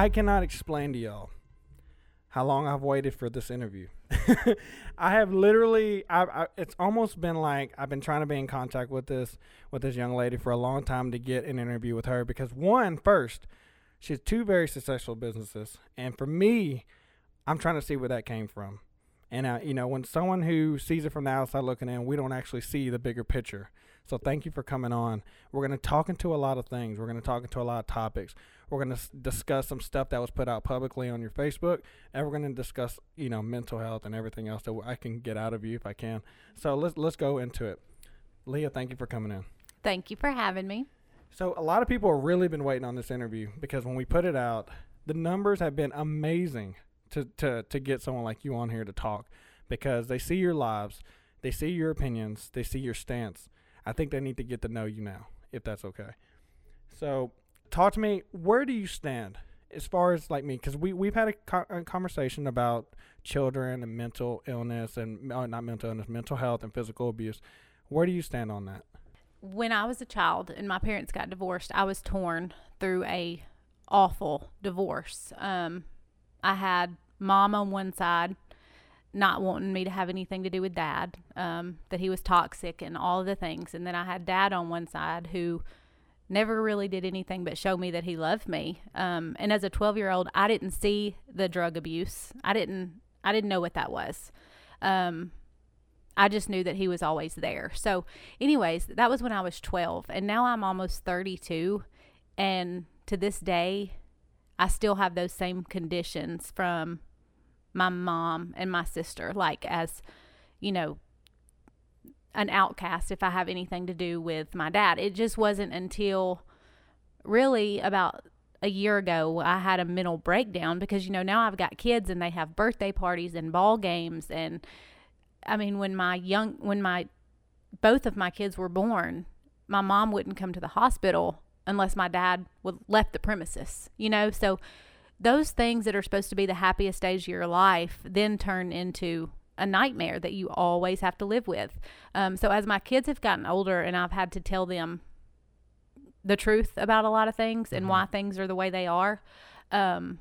I cannot explain to y'all how long I've waited for this interview. I have literally, I, I, it's almost been like I've been trying to be in contact with this with this young lady for a long time to get an interview with her because one, first, she has two very successful businesses, and for me, I'm trying to see where that came from. And uh, you know, when someone who sees it from the outside looking in, we don't actually see the bigger picture. So thank you for coming on. We're going to talk into a lot of things. We're going to talk into a lot of topics. We're going to s- discuss some stuff that was put out publicly on your Facebook, and we're going to discuss, you know, mental health and everything else that I can get out of you if I can. So let's let's go into it. Leah, thank you for coming in. Thank you for having me. So a lot of people have really been waiting on this interview because when we put it out, the numbers have been amazing to to to get someone like you on here to talk because they see your lives, they see your opinions, they see your stance. I think they need to get to know you now, if that's okay. So, talk to me. Where do you stand as far as like me? Because we we've had a, co- a conversation about children and mental illness and uh, not mental illness, mental health and physical abuse. Where do you stand on that? When I was a child and my parents got divorced, I was torn through a awful divorce. Um, I had mom on one side not wanting me to have anything to do with dad, um, that he was toxic and all the things. And then I had dad on one side who never really did anything but show me that he loved me. Um, and as a 12 year old, I didn't see the drug abuse. I didn't, I didn't know what that was. Um, I just knew that he was always there. So, anyways, that was when I was 12. And now I'm almost 32. And to this day, I still have those same conditions from my mom and my sister, like as, you know, an outcast if I have anything to do with my dad. It just wasn't until really about a year ago I had a mental breakdown because you know now I've got kids and they have birthday parties and ball games and I mean when my young when my both of my kids were born, my mom wouldn't come to the hospital unless my dad would left the premises. You know, so those things that are supposed to be the happiest days of your life then turn into a nightmare that you always have to live with. Um, so as my kids have gotten older and I've had to tell them the truth about a lot of things and why things are the way they are, um,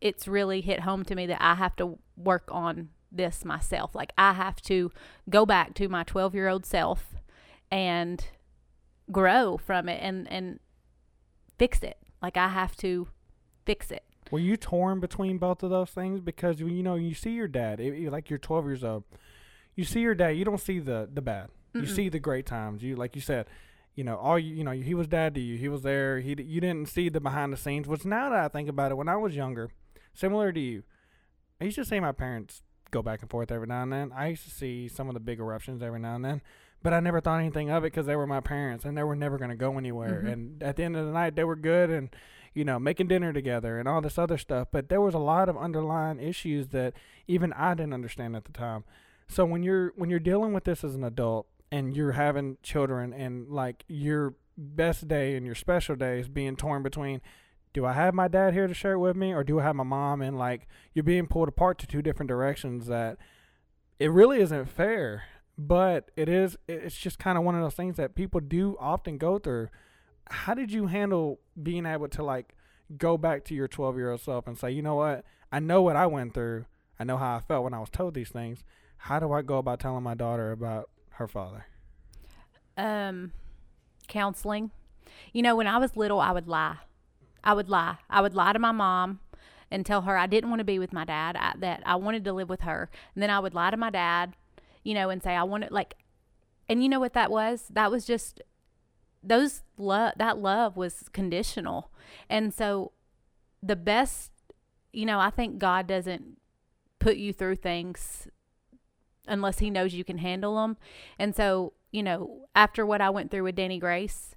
it's really hit home to me that I have to work on this myself. Like I have to go back to my 12 year old self and grow from it and, and fix it. Like I have to fix it. Were you torn between both of those things? Because you know, you see your dad, it, like you're 12 years old. You see your dad. You don't see the the bad. You Mm-mm. see the great times. You like you said, you know, all you you know, he was dad to you. He was there. He you didn't see the behind the scenes. Which now that I think about it, when I was younger, similar to you, I used to see my parents go back and forth every now and then. I used to see some of the big eruptions every now and then. But I never thought anything of it because they were my parents and they were never going to go anywhere. Mhm. And at the end of the night, they were good and you know, making dinner together and all this other stuff. But there was a lot of underlying issues that even I didn't understand at the time. So when you're when you're dealing with this as an adult and you're having children and like your best day and your special day is being torn between do I have my dad here to share it with me or do I have my mom and like you're being pulled apart to two different directions that it really isn't fair but it is it's just kind of one of those things that people do often go through how did you handle being able to like go back to your 12 year old self and say you know what i know what i went through i know how i felt when i was told these things how do i go about telling my daughter about her father um counseling. You know, when I was little, I would lie. I would lie. I would lie to my mom and tell her I didn't want to be with my dad, I, that I wanted to live with her. And then I would lie to my dad, you know, and say I wanted like and you know what that was? That was just those love that love was conditional. And so the best, you know, I think God doesn't put you through things unless he knows you can handle them. And so, you know, after what I went through with Danny Grace,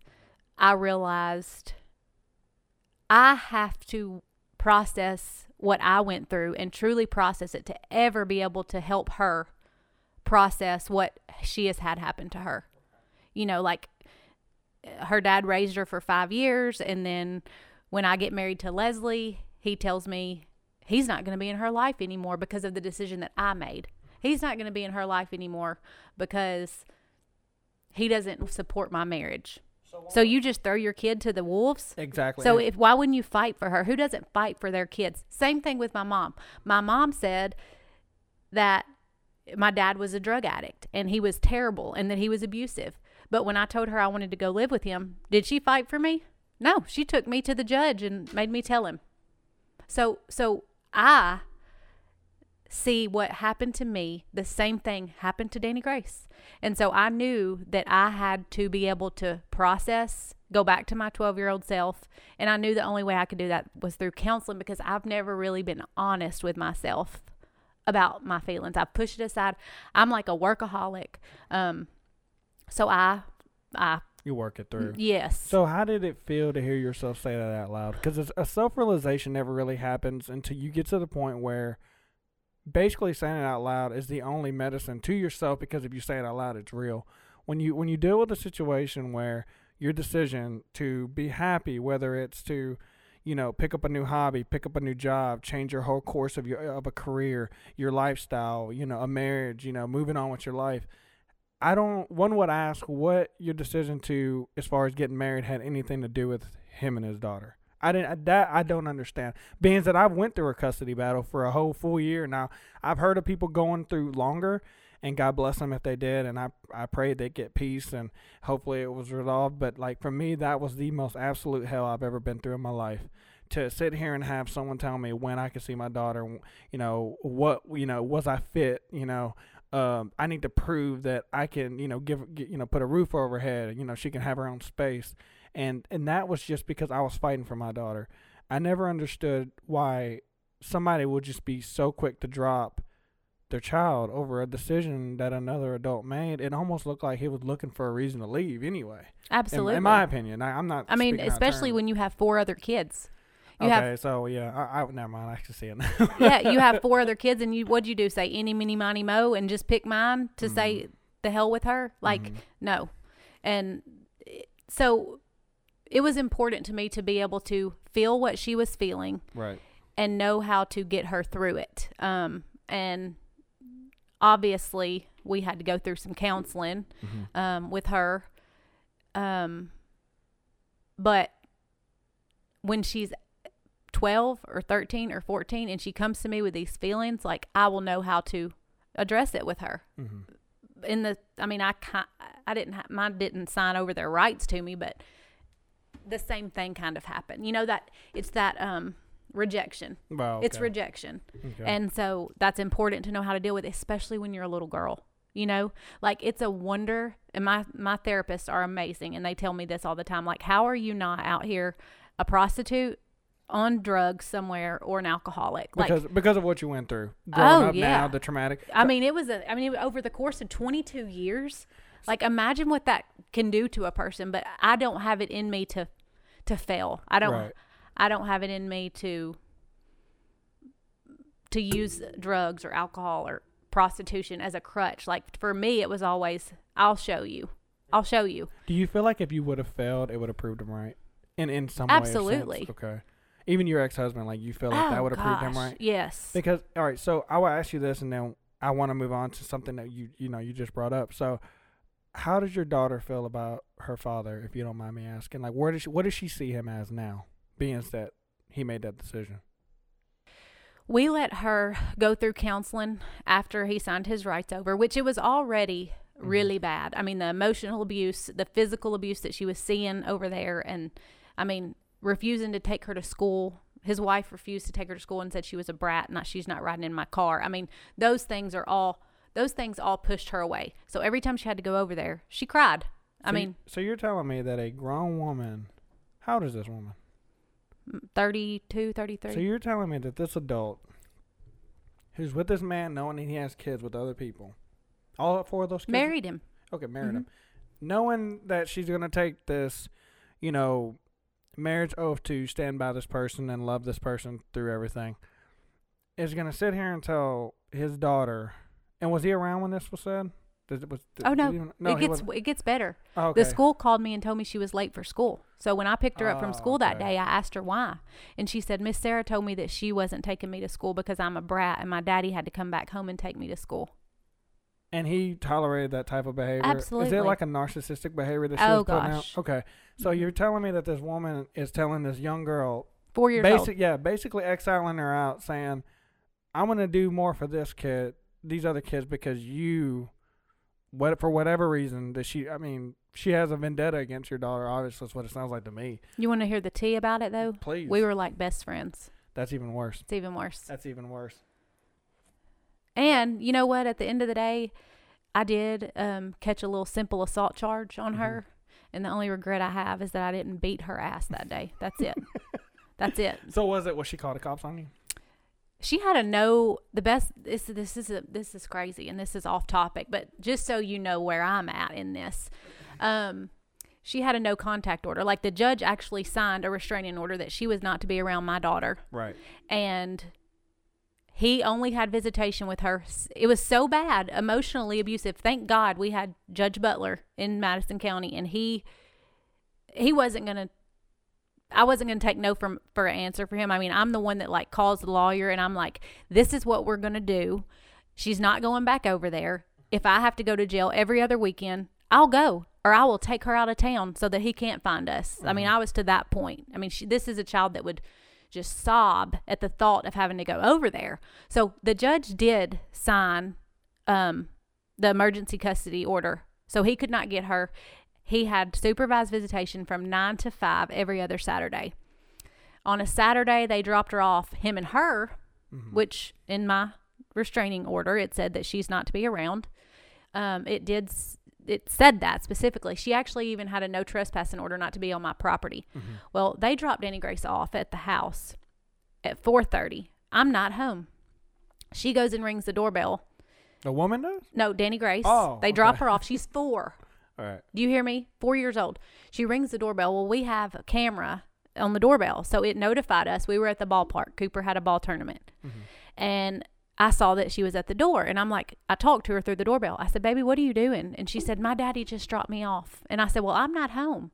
I realized I have to process what I went through and truly process it to ever be able to help her process what she has had happen to her. You know, like her dad raised her for five years, and then when I get married to Leslie, he tells me he's not going to be in her life anymore because of the decision that I made. He's not going to be in her life anymore because he doesn't support my marriage. So you just throw your kid to the wolves? Exactly. So if why wouldn't you fight for her? Who doesn't fight for their kids? Same thing with my mom. My mom said that my dad was a drug addict and he was terrible and that he was abusive. But when I told her I wanted to go live with him, did she fight for me? No, she took me to the judge and made me tell him. So so I see what happened to me, the same thing happened to Danny Grace. And so I knew that I had to be able to process, go back to my 12 year old self. And I knew the only way I could do that was through counseling because I've never really been honest with myself about my feelings. I pushed it aside. I'm like a workaholic. Um, so I, I, you work it through. Mm, yes. So how did it feel to hear yourself say that out loud? Because a self-realization never really happens until you get to the point where basically saying it out loud is the only medicine to yourself. Because if you say it out loud, it's real. When you when you deal with a situation where your decision to be happy, whether it's to you know pick up a new hobby, pick up a new job, change your whole course of your of a career, your lifestyle, you know, a marriage, you know, moving on with your life. I don't. One would ask what your decision to, as far as getting married, had anything to do with him and his daughter. I didn't. That I don't understand. Being that I've went through a custody battle for a whole full year now, I've heard of people going through longer, and God bless them if they did. And I I prayed they get peace and hopefully it was resolved. But like for me, that was the most absolute hell I've ever been through in my life. To sit here and have someone tell me when I could see my daughter, you know what, you know was I fit, you know um, I need to prove that I can, you know, give, you know, put a roof over her head. You know, she can have her own space, and and that was just because I was fighting for my daughter. I never understood why somebody would just be so quick to drop their child over a decision that another adult made. It almost looked like he was looking for a reason to leave anyway. Absolutely. in, my opinion, I, I'm not. I mean, speaking out of especially when you have four other kids. You okay, have so yeah, I, I never mind. I can see it now. yeah, you have four other kids, and you what'd you do? Say any, mini, money, mo, and just pick mine to say the hell with her? Like Mhm. no, and so it was important to me to be able to feel what she was feeling right. and know how to get her through it. Um, and obviously, we had to go through some counseling Mhm. um, with her. Um, but when she's 12 or 13 or 14 and she comes to me with these feelings, like I will know how to address it with her. Mhm. In the, I mean, I can't, I didn't, ha- mine didn't sign over their rights to me, but the same thing kind of happened. You know, that it's that, um, rejection. Well, It's rejection. Okay. And so that's important to know how to deal with, especially when you're a little girl. You know, like it's a wonder. And my my therapists are amazing, and they tell me this all the time. Like, how are you not out here a prostitute, on drugs somewhere, or an alcoholic? Like, because because of what you went through growing Oh, up yeah. now, the traumatic. I mean, it was a. I mean, over the course of 22 years, like imagine what that can do to a person. But I don't have it in me to to fail. I don't. Right. I don't have it in me to to use drugs or alcohol or prostitution as a crutch. Like for me, it was always, I'll show you. I'll show you. Do you feel like if you would have failed, it would have proved him right? In in some way? Absolutely. Okay. Even your ex husband, like you feel like that Oh, would have proved him right? Yes. Because all right, so I will ask you this, and then I want to move on to something that you you know you just brought up. So, how does your daughter feel about her father, if you don't mind me asking? Like, where does she, what does she see him as now, being that he made that decision? we let her go through counseling after he signed his rights over, which it was already Mm-hmm. really bad. I mean, the emotional abuse, the physical abuse that she was seeing over there, and I mean, refusing to take her to school. His wife refused to take her to school and said she was a brat, not she's not riding in my car. I mean, those things are all those things all pushed her away. So every time she had to go over there, she cried. I So mean, so you're telling me that a grown woman, how old is this woman? 32, 33. So you're telling me that this adult, who's with this man, knowing that he has kids with other people, all four of those kids married him. Okay, married Mhm. him. Knowing that she's gonna take this, you know, marriage oath to stand by this person and love this person through everything, is gonna sit here and tell his daughter. And was he around when this was said? Did it was? Did, Oh, no. even- no, it gets wasn't. it gets better. Oh, okay. The school called me and told me she was late for school. So when I picked her up Oh, from school that oh, okay. day, I asked her why. And she said, Miss Sarah told me that she wasn't taking me to school because I'm a brat and my daddy had to come back home and take me to school. And he tolerated that type of behavior. Absolutely. Is it like a narcissistic behavior that she Oh, was putting gosh. out? Okay. So Mhm. you're telling me that this woman is telling this young girl, Four years old. yeah, basically exiling her out, saying, "I'm gonna do more for this kid, these other kids, because you, what for whatever reason that she, I mean, she has a vendetta against your daughter. Obviously, that's what it sounds like to me. You want to hear the tea about it though? Please, We were like best friends. that's even worse. It's even worse. That's even worse. And you know what? At the end of the day, I did um, catch a little simple assault charge on Mhm. her, and the only regret I have is that I didn't beat her ass that day. That's it. That's it. So was it? Was she called the cops on you? She had a no. The best. This this is a, this is crazy, and this is off topic, but just so you know where I'm at in this, um, she had a no contact order. Like the judge actually signed a restraining order that she was not to be around my daughter. Right. and he only had visitation with her. It was so bad, emotionally abusive. Thank God we had Judge Butler in Madison County, and he he wasn't gonna. I wasn't gonna take no from for an answer for him. I mean, I'm the one that like calls the lawyer, and I'm like, "This is what we're gonna do. She's not going back over there. If I have to go to jail every other weekend, I'll go, or I will take her out of town so that he can't find us." I mean, mm-hmm. I was to that point. I mean, she, this is a child that would just sob at the thought of having to go over there. So the judge did sign um, the emergency custody order. So he could not get her. He had supervised visitation from 9 to 5 every other Saturday. On a Saturday, they dropped her off, him and her, Mhm. which in my restraining order, it said that she's not to be around. Um, it did. It said that specifically. She actually even had a no trespass in order not to be on my property. Mhm. Well, they dropped Danny Grace off at the house at 4:30. I'm not home. She goes and rings the doorbell. The woman does. No, Danny Grace. Oh, they drop her off. She's 4. All right. Do you hear me? 4 years old. She rings the doorbell. Well, we have a camera on the doorbell, so it notified us. We were at the ballpark. Cooper had a ball tournament. Mhm. And I saw that she was at the door and I'm like, I talked to her through the doorbell. I said, Baby, what are you doing? And she said, My daddy just dropped me off. And I said, Well, I'm not home.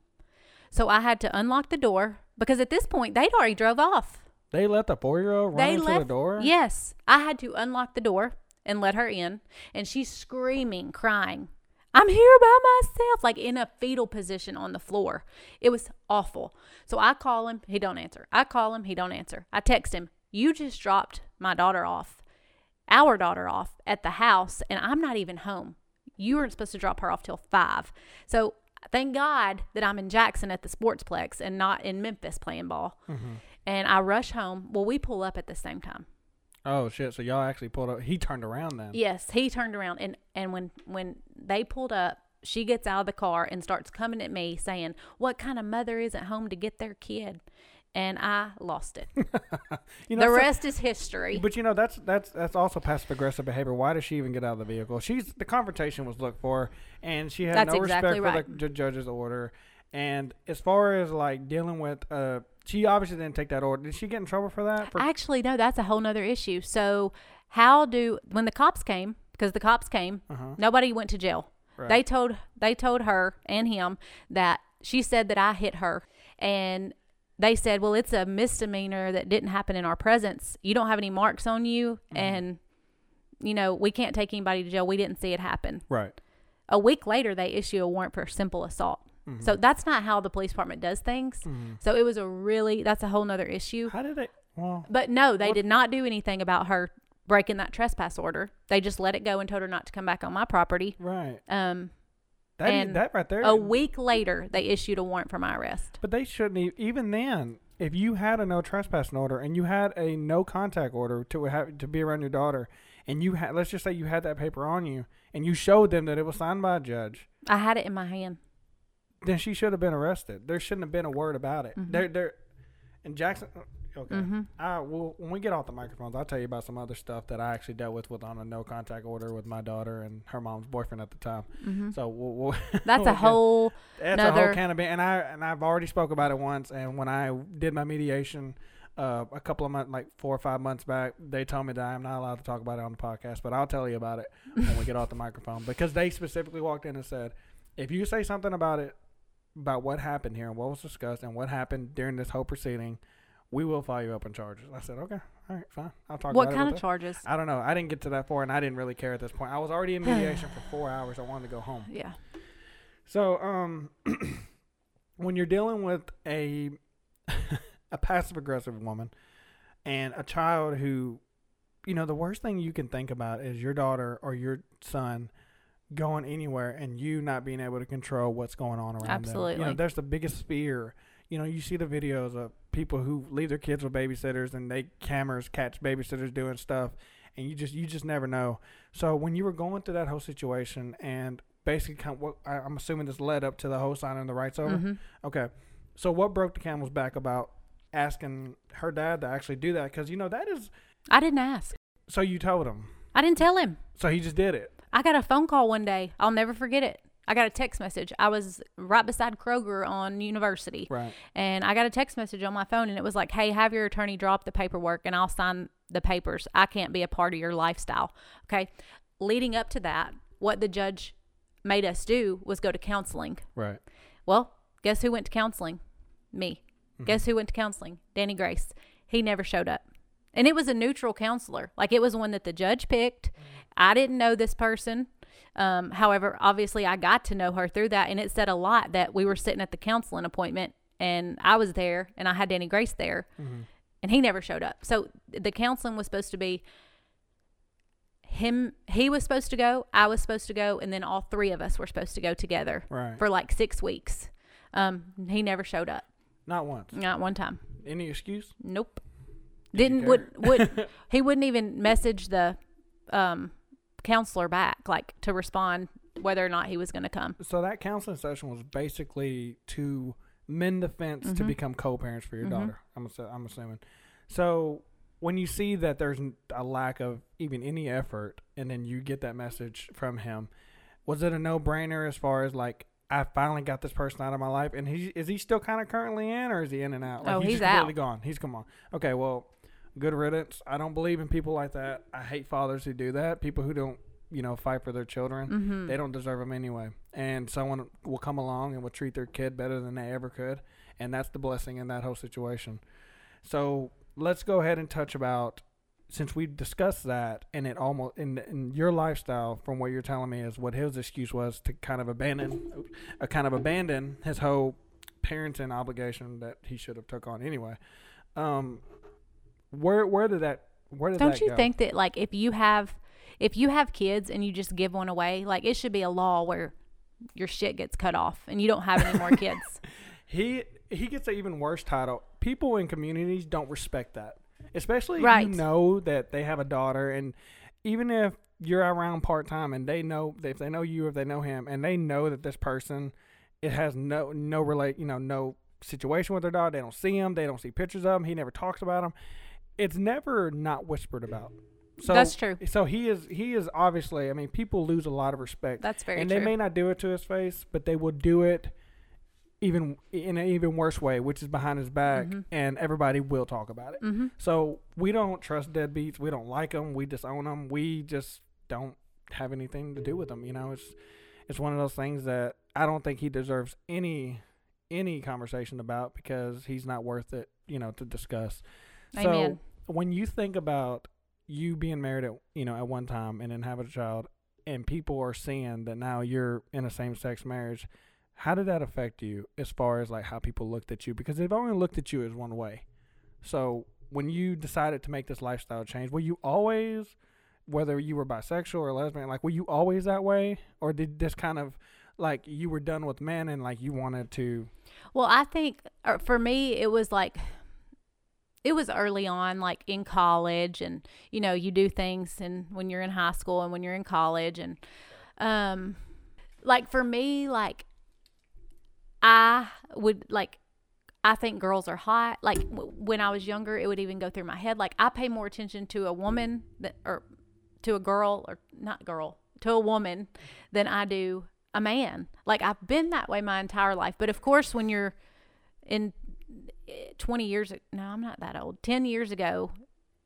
So I had to unlock the door because at this point they'd already drove off. They let the four-year-old run They into left the door. Yes. I had to unlock the door and let her in. And she's screaming, crying. I'm here by myself, like in a fetal position on the floor. It was awful. So I call him, he don't answer. I call him, he don't answer. I text him, you just dropped my daughter off, our daughter off at the house, and I'm not even home. You weren't supposed to drop her off till five. So thank God that I'm in Jackson at the Sportsplex and not in Memphis playing ball. Mhm. And I rush home. Well, we pull up at the same time. Oh shit! So y'all actually pulled up. He turned around then. Yes, he turned around and and when when they pulled up, she gets out of the car and starts coming at me saying, "What kind of mother isn't home to get their kid?" And I lost it. You know, the so- rest is history. But you know that's that's that's also passive aggressive behavior. Why does she even get out of the vehicle? She's the confrontation was looked for, and she had That's no exactly respect right. for the ju- judge's order. And as far as like dealing with, uh, she obviously didn't take that order. Did she get in trouble for that? For, Actually, no, that's a whole nother issue. So, how do when the cops came? Because the cops came, uh-huh. nobody went to jail. Right. They told they told her and him that she said that I hit her, and they said, "Well, it's a misdemeanor that didn't happen in our presence. You don't have any marks on you, Mhm. and you know we can't take anybody to jail. We didn't see it happen." right. A week later, they issue a warrant for simple assault. Mhm. So that's not how the police department does things. Mhm. So it was a really that's a whole nother issue. how did they? Well, But no, they What- did not do anything about her breaking that trespass order. They just let it go and told her not to come back on my property. right. Um, That And that right there. a week later, they issued a warrant for my arrest. But they shouldn't e- even then. If you had a no trespassing order and you had a no contact order to have to be around your daughter, and you had let's just say you had that paper on you and you showed them that it was signed by a judge, I had it in my hand. then she should have been arrested. There shouldn't have been a word about it. Mhm. There, there, and Jackson. Okay. hmm I will when we get off the microphones, I'll tell you about some other stuff that I actually dealt with with on a no contact order with my daughter and her mom's boyfriend at the time. hmm So we'll, we'll That's we'll a whole. That's a whole can of beans, and I and I've already spoke about it once. And when I did my mediation, uh, a couple of months, like four or five months back, they told me that I'm not allowed to talk about it on the podcast. But I'll tell you about it when we get off the microphone because they specifically walked in and said, if you say something about it, about what happened here and what was discussed and what happened during this whole proceeding, we will file you up on charges. I said, okay, all right, fine. I'll talk what kind of charges? I don't know. I didn't get to that far, and I didn't really care at this point. I was already in mediation for four hours. I wanted to go home. Yeah. So, um, when you're dealing with a a passive aggressive woman and a child who, you know, the worst thing you can think about is your daughter or your son going anywhere and you not being able to control what's going on around them. Absolutely. You know, there's the biggest fear. You know, you see the videos of people who leave their kids with babysitters and they cameras catch babysitters doing stuff and you just you just never know. So when you were going through that whole situation and basically kind of what I, I'm assuming this led up to the whole signing the rights over. hmm Okay. So what broke the camel's back about asking her dad to actually do that? Because you know that is. I didn't ask. So you told him. I didn't tell him. So he just did it. I got a phone call one day. I'll never forget it. I got a text message. I was right beside Kroger on University, Right. and I got a text message on my phone, and it was like, "Hey, have your attorney drop the paperwork, and I'll sign the papers. I can't be a part of your lifestyle." Okay. Leading up to that, what the judge made us do was go to counseling. Right. Well, guess who went to counseling? Me. Mm-hmm. Guess who went to counseling? Danny Grace. He never showed up. And it was a neutral counselor. Like it was one that the judge picked. I didn't know this person. Um, however, obviously, I got to know her through that. And it said a lot that we were sitting at the counseling appointment and I was there and I had Danny Grace there Mm-hmm. and he never showed up. So the counseling was supposed to be him, he was supposed to go, I was supposed to go, and then all three of us were supposed to go together Right. for like six weeks. Um, he never showed up. Not once. Not one time. Any excuse? Nope. Did Didn't would would he wouldn't even message the um counselor back like to respond whether or not he was going to come. So that counseling session was basically to mend the fence to Mhm. become co-parents for your Mhm. daughter. I'm I'm assuming. So when you see that there's a lack of even any effort, and then you get that message from him, was it a no-brainer as far as like I finally got this person out of my life, and he is he still kind of currently in, or is he in and out? Like Oh, he's, he's just completely gone. He's come on. Okay, well, good riddance. I don't believe in people like that. I hate fathers who do that. People who don't, you know, fight for their children Mhm. they don't deserve them anyway. And someone will come along and will treat their kid better than they ever could, and that's the blessing in that whole situation. So let's go ahead and touch about since we discussed that, and it almost in, in your lifestyle, from what you're telling me, is what his excuse was to kind of abandon, a uh, kind of abandon his whole parenting obligation that he should have took on anyway. Um, where where did that where did Don't you go? think that like if you have if you have kids and you just give one away, like it should be a law where your shit gets cut off and you don't have any more kids. He he gets an even worse title. People in communities don't respect that, especially if Right. you know that they have a daughter, and even if you're around part time and they know if they know you, if they know him, and they know that this person, it has no no relate, you know, no situation with their daughter. They don't see him, they don't see pictures of him. He never talks about him. It's never not whispered about. So That's true. So he is he is obviously. I mean, people lose a lot of respect That's very and true. they may not do it to his face, but they will do it even in an even worse way, which is behind his back, Mhm. and everybody will talk about it. mm-hmm. So we don't trust deadbeats. We don't like them. We disown them. We just don't have anything to do with them. You know, it's it's one of those things that I don't think he deserves any any conversation about because he's not worth it. You know, to discuss. Amen. So when you think about you being married at you know at one time and then having a child, and people are seeing that now you're in a same sex marriage, how did that affect you as far as like how people looked at you? Because they've only looked at you as one way. So when you decided to make this lifestyle change, were you always, whether you were bisexual or lesbian, like were you always that way, or did this kind of like you were done with men and like you wanted to? Well, I think uh, for me, it was like, it was early on, like in college, and you know, you do things, and when you're in high school and when you're in college, and um, like for me, like I would like, I think girls are hot. Like w- when I was younger, it would even go through my head. Like I pay more attention to a woman that, or to a girl, or not girl, to a woman than I do a man. Like I've been that way my entire life. But of course, when you're in 20 years, no, I'm not that old. 10 years ago,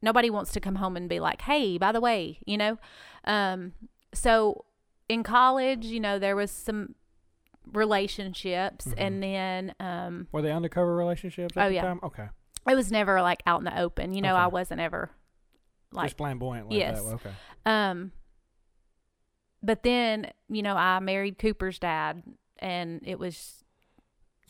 nobody wants to come home and be like, "Hey, by the way, you know." Um, so in college, you know, there was some relationships, Mhm. and then um, Were they undercover relationships at Oh, the yeah. time? Okay. it was never like out in the open. You know, Okay. I wasn't ever like Just flamboyant like Yes. that. Okay. um but then, you know, I married Cooper's dad and it was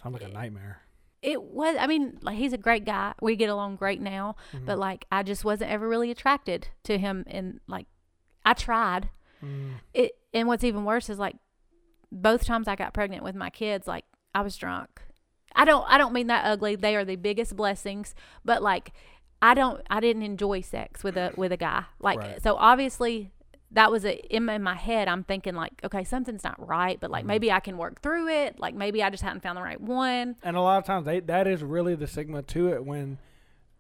Sounds like a nightmare. It was I mean, like he's a great guy. We get along great now, Mhm. but like I just wasn't ever really attracted to him and like I tried. Mm. It and what's even worse is like both times I got pregnant with my kids, like I was drunk. I don't I don't mean that ugly. They are the biggest blessings, but like I don't I didn't enjoy sex with a with a guy. Like Right. so obviously that was a in my, in my head I'm thinking like okay something's not right but like Mhm. maybe I can work through it like maybe I just hadn't found the right one And a lot of times, they that is really the stigma to it. When,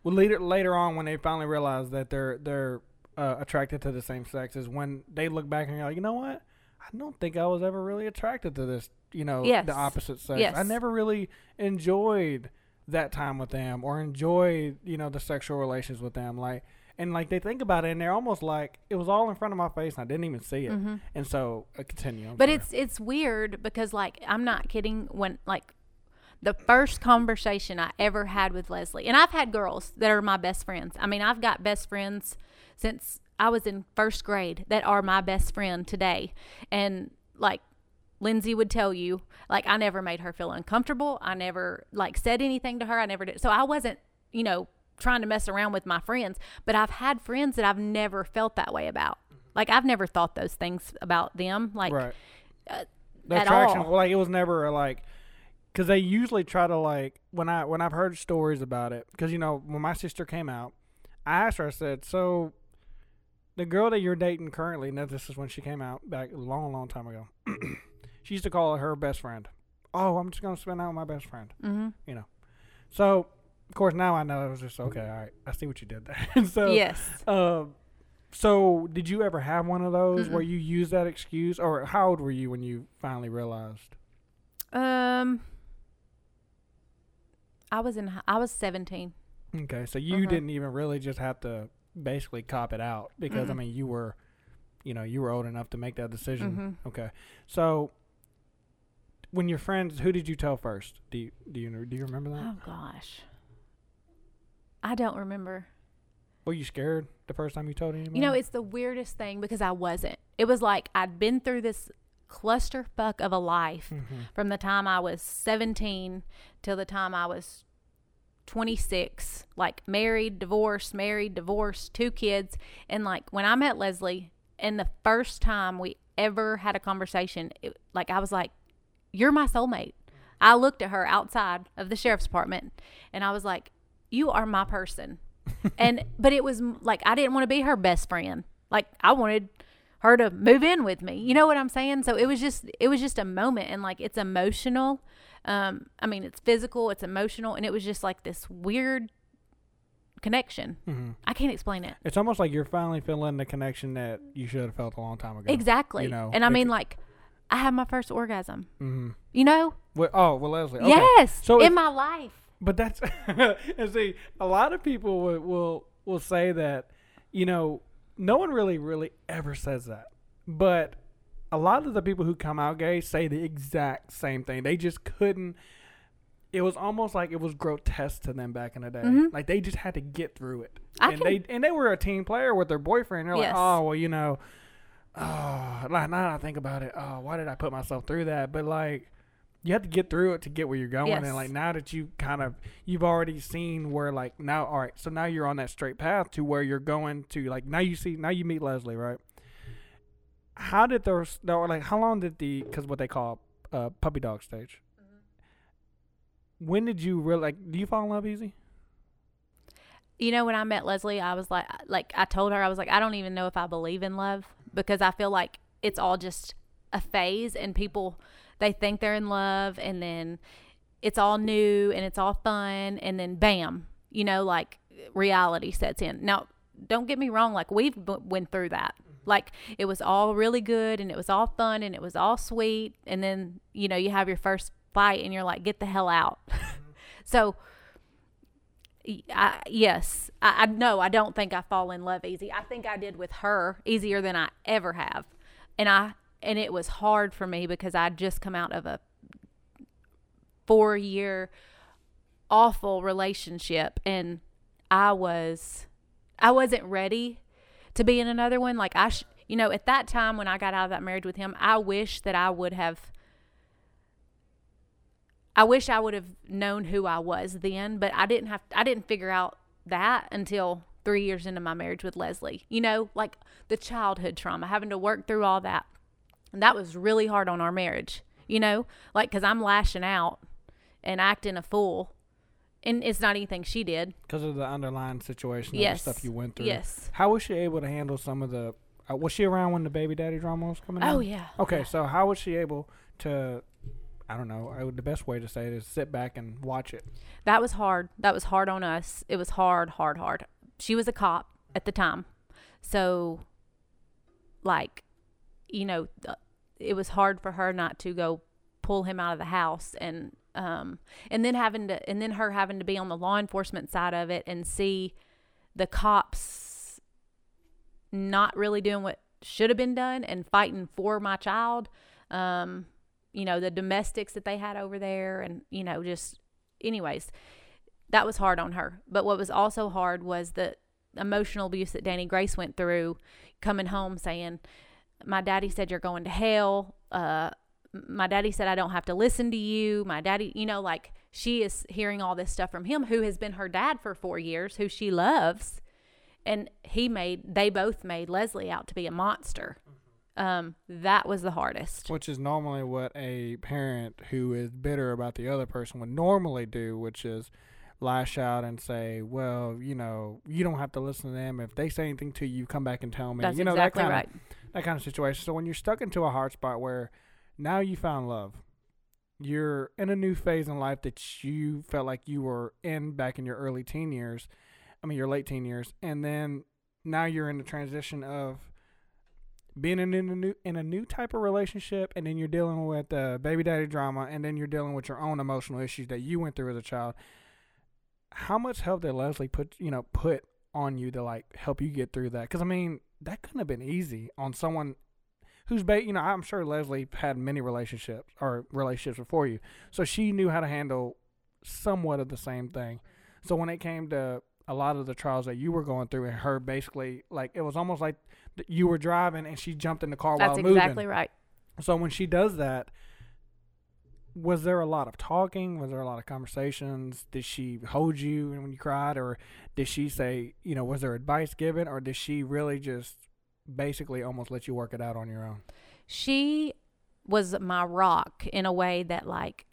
well, later later on, when they finally realize that they're they're uh, attracted to the same sex, is when they look back and you're like, you know what? I don't think I was ever really attracted to this. You know, Yes. the opposite sex. Yes. I never really enjoyed that time with them or enjoyed you know the sexual relations with them. Like and like they think about it and they're almost like it was all in front of my face and I didn't even see it. Mhm. And so uh, continue. I'm But sorry. it's it's weird because like I'm not kidding when like the first conversation I ever had with Leslie, and I've had girls that are my best friends. I mean, I've got best friends since I was in first grade that are my best friend today. And like Lindsay would tell you, like I never made her feel uncomfortable. I never like said anything to her. I never did. So I wasn't, you know, trying to mess around with my friends, but I've had friends that I've never felt that way about. Like I've never thought those things about them. Like right. uh, the at attraction all. like it was never like because they usually try to like when i when i've heard stories about it because you know when my sister came out i asked her i said so the girl that you're dating currently now this is when she came out back a long long time ago she used to call her best friend oh i'm just gonna spend out with my best friend Mm-hmm. You know, so of course now i know it was just okay all right i see what you did there so yes. um, so did you ever have one of those where Mm-mm. you used that excuse, or how old were you when you finally realized? Um, I was in. I was seventeen. Okay, so you Mhm. didn't even really just have to basically cop it out because I Mm-mm. mean you were, you know, you were old enough to make that decision. Mm-hmm. Okay, so when your friends, who did you tell first? Do you do you do you remember that? Oh gosh, I don't remember. Were you scared the first time you told anybody? You know, it's the weirdest thing because I wasn't. It was like I'd been through this clusterfuck of a life Mhm. from the time I was 17 till the time I was 26. Like married, divorced, married, divorced, two kids. And like when I met Leslie, and the first time we ever had a conversation, it, like I was like, You're my soulmate. I looked at her outside of the sheriff's department and I was like, You are my person. and, but it was like, I didn't want to be her best friend. Like, I wanted her to move in with me. You know what I'm saying? So it was just it was just a moment and like it's emotional. Um I mean it's physical, it's emotional and it was just like this weird connection. Mhm. I can't explain it. It's almost like you're finally feeling the connection that you should have felt a long time ago. Exactly. You know, and I mean like I had my first orgasm. Mm-hmm. You know? Well, oh, well, Leslie. Okay. Yes. So in if- my life. But that's and see, a lot of people will, will will say that, you know, no one really really ever says that. But a lot of the people who come out gay say the exact same thing. They just couldn't. It was almost like it was grotesque to them back in the day. Mhm. Like they just had to get through it. I and can they and they were a team player with their boyfriend. They're Yes. like, oh well, you know, oh, like, now that I think about it, oh, why did I put myself through that? But like, you have to get through it to get where you're going. Yes. And like now that you kind of you've already seen where like now, all right, so now you're on that straight path to where you're going to like now you see now you meet Leslie, right? How did those? Or like how long did the because what they call uh, puppy dog stage? When did you really like? Do you fall in love easy? You know when I met Leslie, I was like like I told her I was like I don't even know if I believe in love because I feel like it's all just a phase and people they think they're in love and then it's all new and it's all fun and then bam, you know like reality sets in. Now, don't get me wrong like we've b- went through that. Like it was all really good and it was all fun and it was all sweet and then you know you have your first fight and you're like get the hell out. so I, yes, I, I no, I don't think I fall in love easy. I think I did with her easier than I ever have, and I and it was hard for me because I'd just come out of a four year awful relationship and I was I wasn't ready to be in another one. Like I sh- you know at that time when I got out of that marriage with him I wish that I would have I wish I would have known who I was then but I didn't have I didn't figure out that until 3 years into my marriage with Leslie. You know like the childhood trauma having to work through all that and that was really hard on our marriage you know like cuz I'm lashing out and acting a fool and it's not anything she did because of the underlying situation, and yes the stuff you went through. yes How was she able to handle some of the? Uh, was she around when the baby daddy drama was coming? Out? Oh yeah Okay, so how was she able to? I don't know. I would, the best way to say it is sit back and watch it. that was hard. That was hard on us. It was hard, hard, hard. She was a cop at the time. So, like, you know, it was hard for her not to go pull him out of the house and, um, and then having to, and then her having to be on the law enforcement side of it and see the cops not really doing what should have been done and fighting for my child. Um, you know, the domestics that they had over there and, you know, just anyways, that was hard on her. But what was also hard was the emotional abuse that Danny Grace went through coming home saying, My daddy said you're going to hell. Uh, my daddy said I don't have to listen to you. My daddy, you know, like she is hearing all this stuff from him, who has been her dad for four years, who she loves. And he made, they both made Leslie out to be a monster. Um, that was the hardest. Which is normally what a parent who is bitter about the other person would normally do, which is lash out and say, "Well, you know, you don't have to listen to them. If they say anything to you, come back and tell me." That's you know exactly that kind right. of that kind of situation. So when you're stuck into a hard spot where now you found love, you're in a new phase in life that you felt like you were in back in your early teen years. I mean, your late teen years, and then now you're in the transition of being in a new in a new type of relationship, and then you're dealing with uh, baby daddy drama, and then you're dealing with your own emotional issues that you went through as a child. How much help did Leslie put you know put on you to like help you get through that? Because I mean, that couldn't have been easy on someone who's ba- you know I'm sure Leslie had many relationships or relationships before you, so she knew how to handle somewhat of the same thing. So when it came to a lot of the trials that you were going through, and her basically like it was almost like you were driving and she jumped in the car That's while moving. That's exactly right. So when she does that, was there a lot of talking? Was there a lot of conversations? Did she hold you when you cried, or did she say, you know, was there advice given, or did she really just basically almost let you work it out on your own? she was my rock in a way that like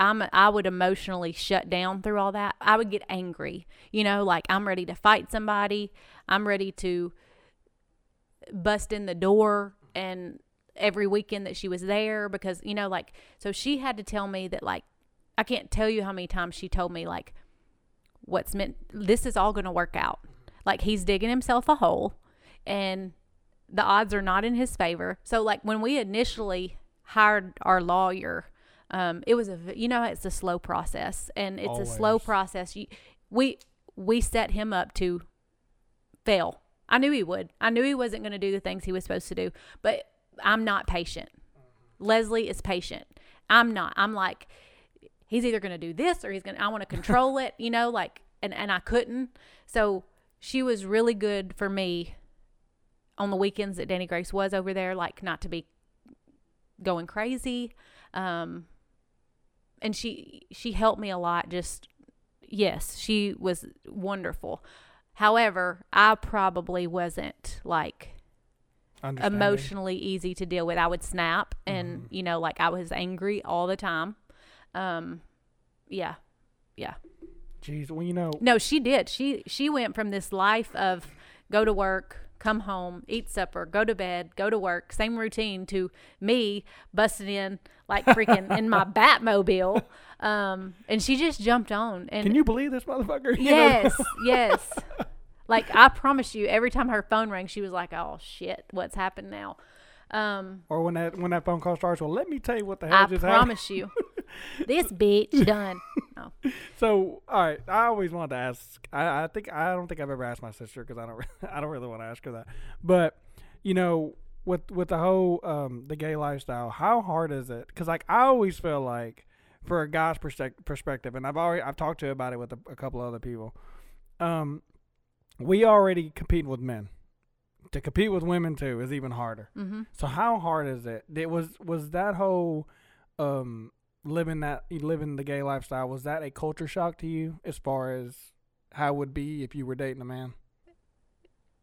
I'm I would emotionally shut down through all that. I would get angry. You know, like I'm ready to fight somebody. I'm ready to bust in the door and every weekend that she was there because you know like so she had to tell me that like I can't tell you how many times she told me like what's meant this is all going to work out. Like he's digging himself a hole and the odds are not in his favor. So like when we initially hired our lawyer, um, it was a you know it's a slow process and it's a slow process. You, we we set him up to fail. I knew he would. I knew he wasn't going to do the things he was supposed to do, but I'm not patient. Leslie is patient. I'm not. I'm like he's either going to do this or he's going to I want to control it, you know, like and and I couldn't. So she was really good for me on the weekends that Danny Grace was over there, like not to be going crazy. Um, and she she helped me a lot. Just yes, she was wonderful. However, I probably wasn't like. Emotionally easy to deal with. I would snap, and Mhm. you know, like I was angry all the time. Um, yeah, yeah. Jeez, well, you know, No, she did. She she went from this life of go to work, come home, eat supper, go to bed, go to work, same routine to me busting in like freaking in my Batmobile. Um, and she just jumped on. And can you believe this motherfucker? Yes, yes. Like I promise you, every time her phone rang, she was like, "Oh shit, what's happened now?" Um, Or when that when that phone call starts, well, let me tell you what the hell I just happened. I promise you, this bitch done. No. So, all right, I always wanted to ask. I, I think I don't think I've ever asked my sister because I don't. I don't really want to ask her that. But you know, with with the whole um the gay lifestyle, how hard is it? Because like I always feel like for a guy's perspective, and I've already I've talked to about it with a, a couple other people. Um, we already compete with men. To compete with women too is even harder. Mm-hmm. So how hard is it? It was was that whole um living that living the gay lifestyle was that a culture shock to you as far as how it would be if you were dating a man?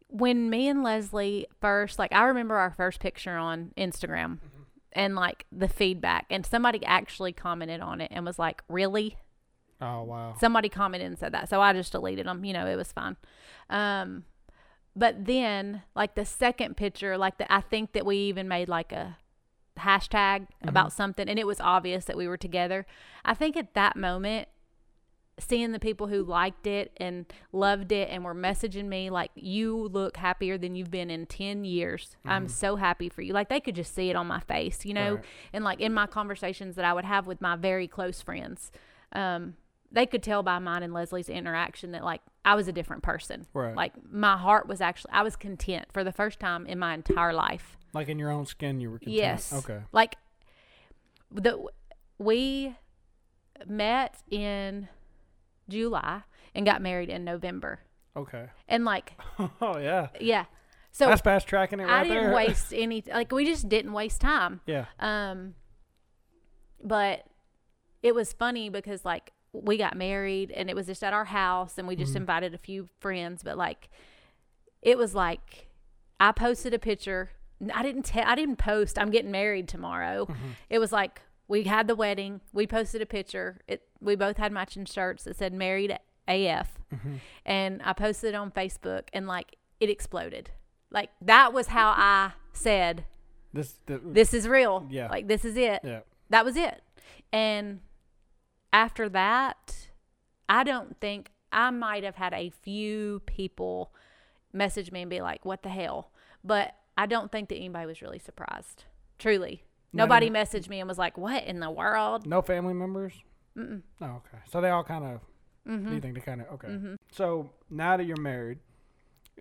When me and Leslie first, like, I remember our first picture on Instagram Mm-hmm. and like the feedback, and somebody actually commented on it and was like, "Really?" Oh wow. Somebody commented and said that, so I just deleted them. You know, it was fine. Um, but then, like the second picture, like the, I think that we even made like a hashtag about something, and it was obvious that we were together. I think at that moment, seeing the people who liked it and loved it and were messaging me like, "You look happier than you've been in ten years. I'm so happy for you." Like they could just see it on my face, you know, Right. and like in my conversations that I would have with my very close friends. Um, they could tell by mine and Leslie's interaction that like I was a different person. Right. Like my heart was actually I was content for the first time in my entire life. Like in your own skin, you were content. Yes. Okay. Like the we met in July and got married in November. Okay. And like oh yeah. yeah. So That's fast tracking it right I didn't there. waste any like we just didn't waste time. Yeah. Um, but it was funny because like we got married and it was just at our house and we just Mm-hmm. invited a few friends, but like it was like I posted a picture. I didn't tell. I didn't post. I'm getting married tomorrow. Mm-hmm. It was like we had the wedding. We posted a picture. It. We both had matching shirts that said "Married AF," Mm-hmm. and I posted it on Facebook, and like it exploded. Like that was how I said, This. The, "This is real." Yeah. Like this is it yeah. that was it. And after that, I don't think I might have had a few people message me and be like, "What the hell?" But I don't think that anybody was really surprised. Truly, nobody even- messaged me and was like, "What in the world?" No family members. Mm-mm. Oh, okay. So they all kind of. Mm-hmm. You think they kind of okay. Mm-hmm. So now that you're married,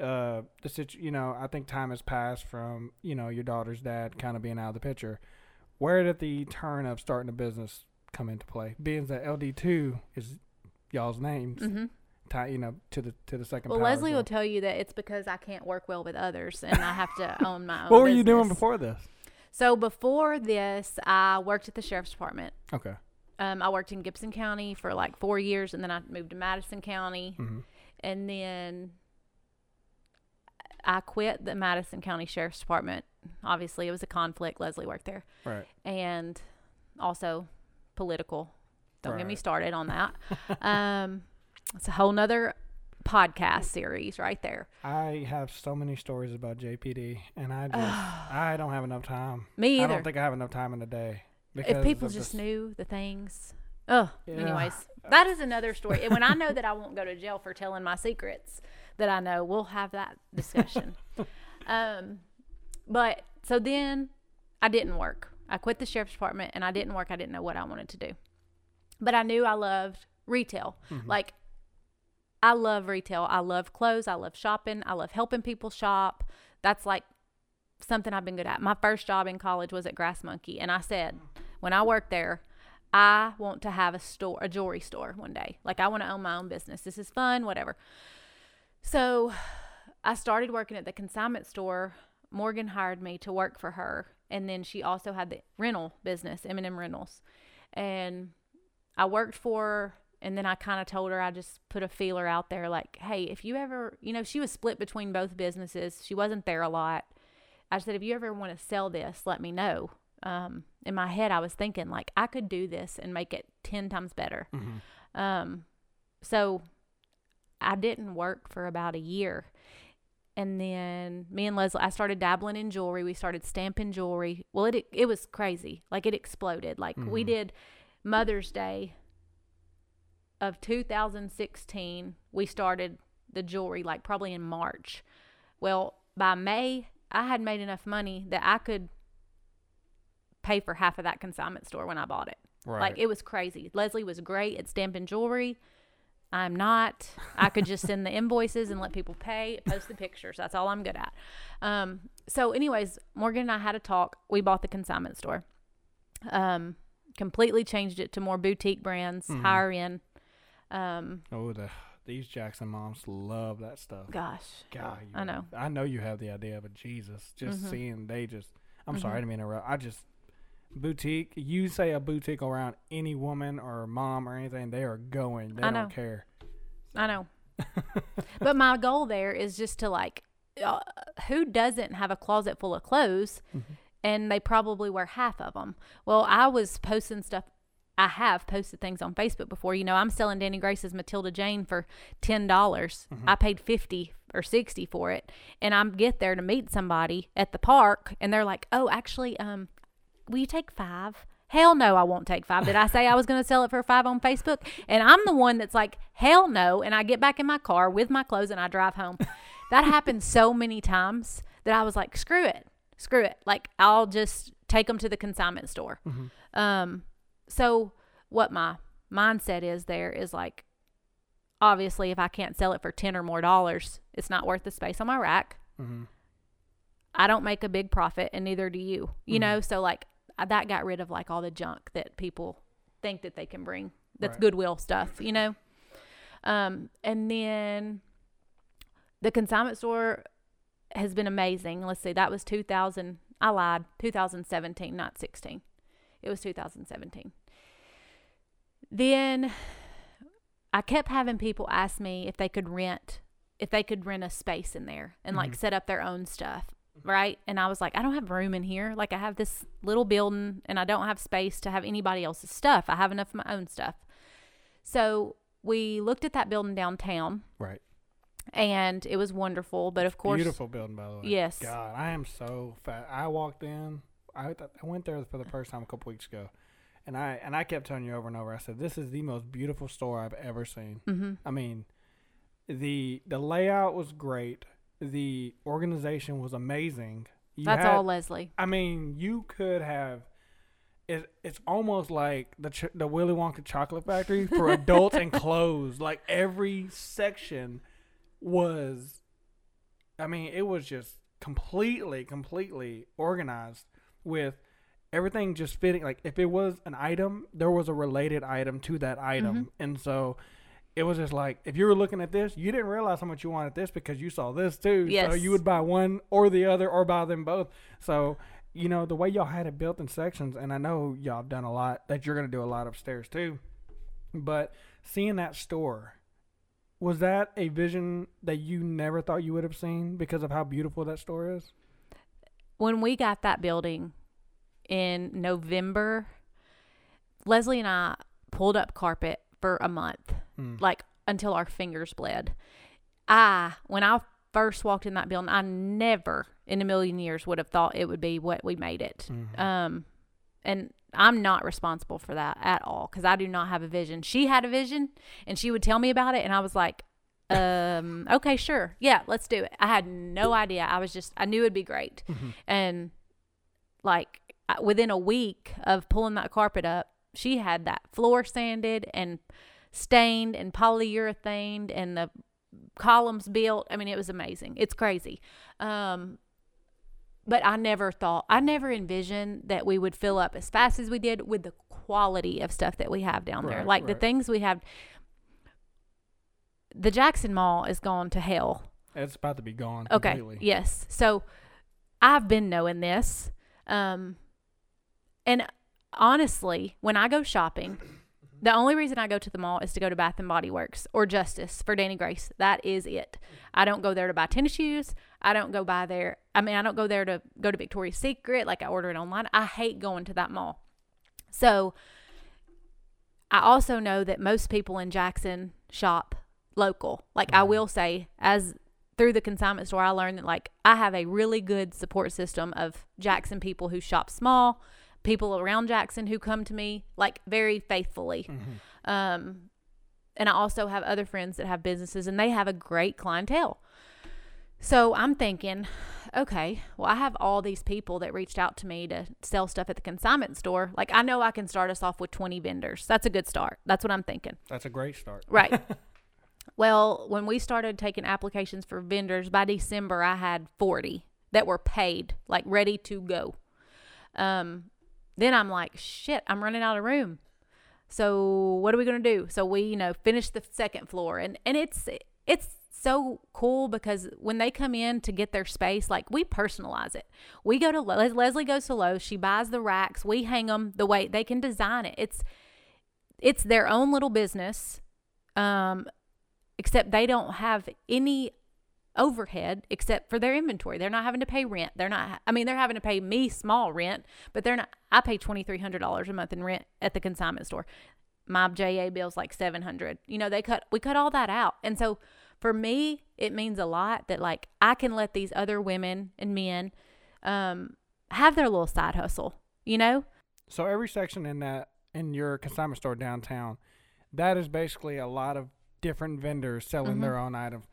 uh, the situ- you know, I think time has passed from you know your daughter's dad kind of being out of the picture. Where did the turn of starting a business come into play? Being that LD two is y'all's names, Mm-hmm. tie you know to the to the second. Well, Leslie will tell you that it's because I can't work well with others and I have to own my own. What were you doing before this? So before this, I worked at the sheriff's department. Okay. Um, I worked in Gibson County for like four years, and then I moved to Madison County, hmm and then I quit the Madison County Sheriff's Department. Obviously, it was a conflict. Leslie worked there, Right. and also political. Don't get me started on that. um, it's a whole nother podcast series right there. I have so many stories about JPD, and I just I don't have enough time. Me I either. don't think I have enough time in the day. if people just this- knew the things. Oh, Yeah. anyways, that is another story. And when I know that I won't go to jail for telling my secrets that I know, we'll have that discussion. um, but so then I didn't work. I quit the sheriff's department and I didn't work. I didn't know what I wanted to do. But I knew I loved retail. Mm-hmm. Like, I love retail. I love clothes. I love shopping. I love helping people shop. That's like something I've been good at. My first job in college was at Grass Monkey, and I said when I worked there, I want to have a store, a jewelry store one day. Like I want to own my own business. This is fun, whatever. So, I started working at the consignment store. Morgan hired me to work for her, and then she also had the rental business, M&M Rentals. And I worked for her and then I kind of told her I just put a feeler out there like, "Hey, if you ever, you know, she was split between both businesses. She wasn't there a lot. I said, if you ever want to sell this, let me know. Um, in my head, I was thinking like I could do this and make it ten times better. Mhm. Um, so I didn't work for about a year. And then me and Leslie, I started dabbling in jewelry. We started stamping jewelry. Well, it it was crazy. Like it exploded. Like we Mhm. did Mother's Day of 2016. We started the jewelry like probably in March. Well, by May, I had made enough money that I could pay for half of that consignment store when I bought it. Right. Like it was crazy. Leslie was great at stamping jewelry. I'm not. I could just send the invoices and let people pay, post the pictures. That's all I'm good at. Um, so, anyways, Morgan and I had a talk. We bought the consignment store. Um, completely changed it to more boutique brands, Mhm. higher end. Um, Oh, the these Jackson moms love that stuff. gosh, God, I know. I know you have the idea, but Jesus, just Mhm. seeing they just. I'm Mhm. sorry, I didn't mean to interrupt. I just boutique. You say a boutique around any woman or mom or anything, they are going. They I don't know. care. I know. but my goal there is just to like, uh, who doesn't have a closet full of clothes, Mhm. and they probably wear half of them. Well, I was posting stuff. I have posted things on Facebook before. You know, I'm selling Danny Grace's Matilda Jane for ten dollars. Mhm. I paid fifty or sixty for it, and I get there to meet somebody at the park, and they're like, "Oh, actually, um, will you take five? Hell no, I won't take five. Did I say I was going to sell it for five on Facebook? And I'm the one that's like, hell no. And I get back in my car with my clothes and I drive home. that happened so many times that I was like, screw it, screw it. Like I'll just take them to the consignment store. Mhm. Um, so what my mindset is there is like, obviously, if I can't sell it for ten or more dollars, it's not worth the space on my rack. hmm I don't make a big profit and neither do you. You Mhm. know, so like that got rid of like all the junk that people think that they can bring. That's Right. goodwill stuff, you know. Um and then the consignment store has been amazing. Let's see, that was 2000 I lied, 2017, not 16. It was 2017. Then I kept having people ask me if they could rent if they could rent a space in there and like Mhm. set up their own stuff right and i was like i don't have room in here like i have this little building and i don't have space to have anybody else's stuff i have enough of my own stuff so we looked at that building downtown Right. and it was wonderful but of course Beautiful building, by the way. Yes. God, I am so fat. I walked in. I th- I went there for the first time a couple weeks ago, and I and I kept telling you over and over. I said, "This is the most beautiful store I've ever seen." hmm I mean, the the layout was great. The organization was amazing. You that's had- all leslie I mean, you could have. It, it's almost like the ch- the Willy Wonka chocolate factory for adults and clothes. Like every section was, I mean, it was just completely, completely organized with everything just fitting. Like if it was an item, there was a related item to that item, Mm-hmm. and so. It was just like if you were looking at this, you didn't realize how much you wanted this because you saw this too. So you would buy one or the other or buy them both. So you know the way y'all had it built in sections, and I know y'all have done a lot that you're gonna do a lot upstairs too. But seeing that store, was that a vision that you never thought you would have seen because of how beautiful that store is? when we got that building in November, Leslie and I pulled up carpet for a month, Mm. like until our fingers bled. I, when I first walked in that building, I never in a million years would have thought it would be what we made it. Mhm. Um, and I'm not responsible for that at all because I do not have a vision. She had a vision and she would tell me about it, and I was like, um, okay, sure. Yeah, let's do it. I had no idea. I was just, I knew it'd be great. Mhm. And like within a week of pulling that carpet up, she had that floor sanded and stained and polyurethaned and the columns built. I mean, it was amazing. It's crazy. Um, but I never thought, I never envisioned that we would fill up as fast as we did with the quality of stuff that we have down there. Right, Like the things we have. The Jackson Mall is gone to hell. It's about to be gone Okay. completely. Yes. So I've been knowing this. Um and honestly, when I go shopping, the only reason I go to the mall is to go to Bath and Body Works or Justice for Danny Grace. That is it. I don't go there to buy tennis shoes. I don't go by there. I mean, I don't go there to go to Victoria's Secret like I order it online. I hate going to that mall. So I also know that most people in Jackson shop local. Like I Mhm. will say as through the consignment store I learned that like I have a really good support system of Jackson people who shop small, people around Jackson who come to me like very faithfully. Mhm. Um, and I also have other friends that have businesses and they have a great clientele. So I'm thinking, okay, well, I have all these people that reached out to me to sell stuff at the consignment store. Like, I know I can start us off with 20 vendors. That's a good start. That's what I'm thinking. That's a great start. Right. well, when we started taking applications for vendors, by December, I had 40 that were paid, like ready to go. Um, Then I'm like, shit, I'm running out of room. So what are we gonna do? So we, you know, finish the second floor, and and it's it's so cool because when they come in to get their space, like we personalize it. We go to Les- Leslie goes to Lowe's, she buys the racks, we hang them the way they can design it. It's it's their own little business, um, except they don't have any overhead except for their inventory. They're not having to pay rent. They're not. I mean, they're having to pay me small rent, but they're not. I pay twenty three hundred dollars a month in rent at the consignment store. My JA bill's like seven hundred. You know, they cut. We cut all that out, and so for me, it means a lot that like I can let these other women and men um, have their little side hustle. You know, So every section in that in your consignment store downtown, that is basically a lot of different vendors selling Mhm. their own items.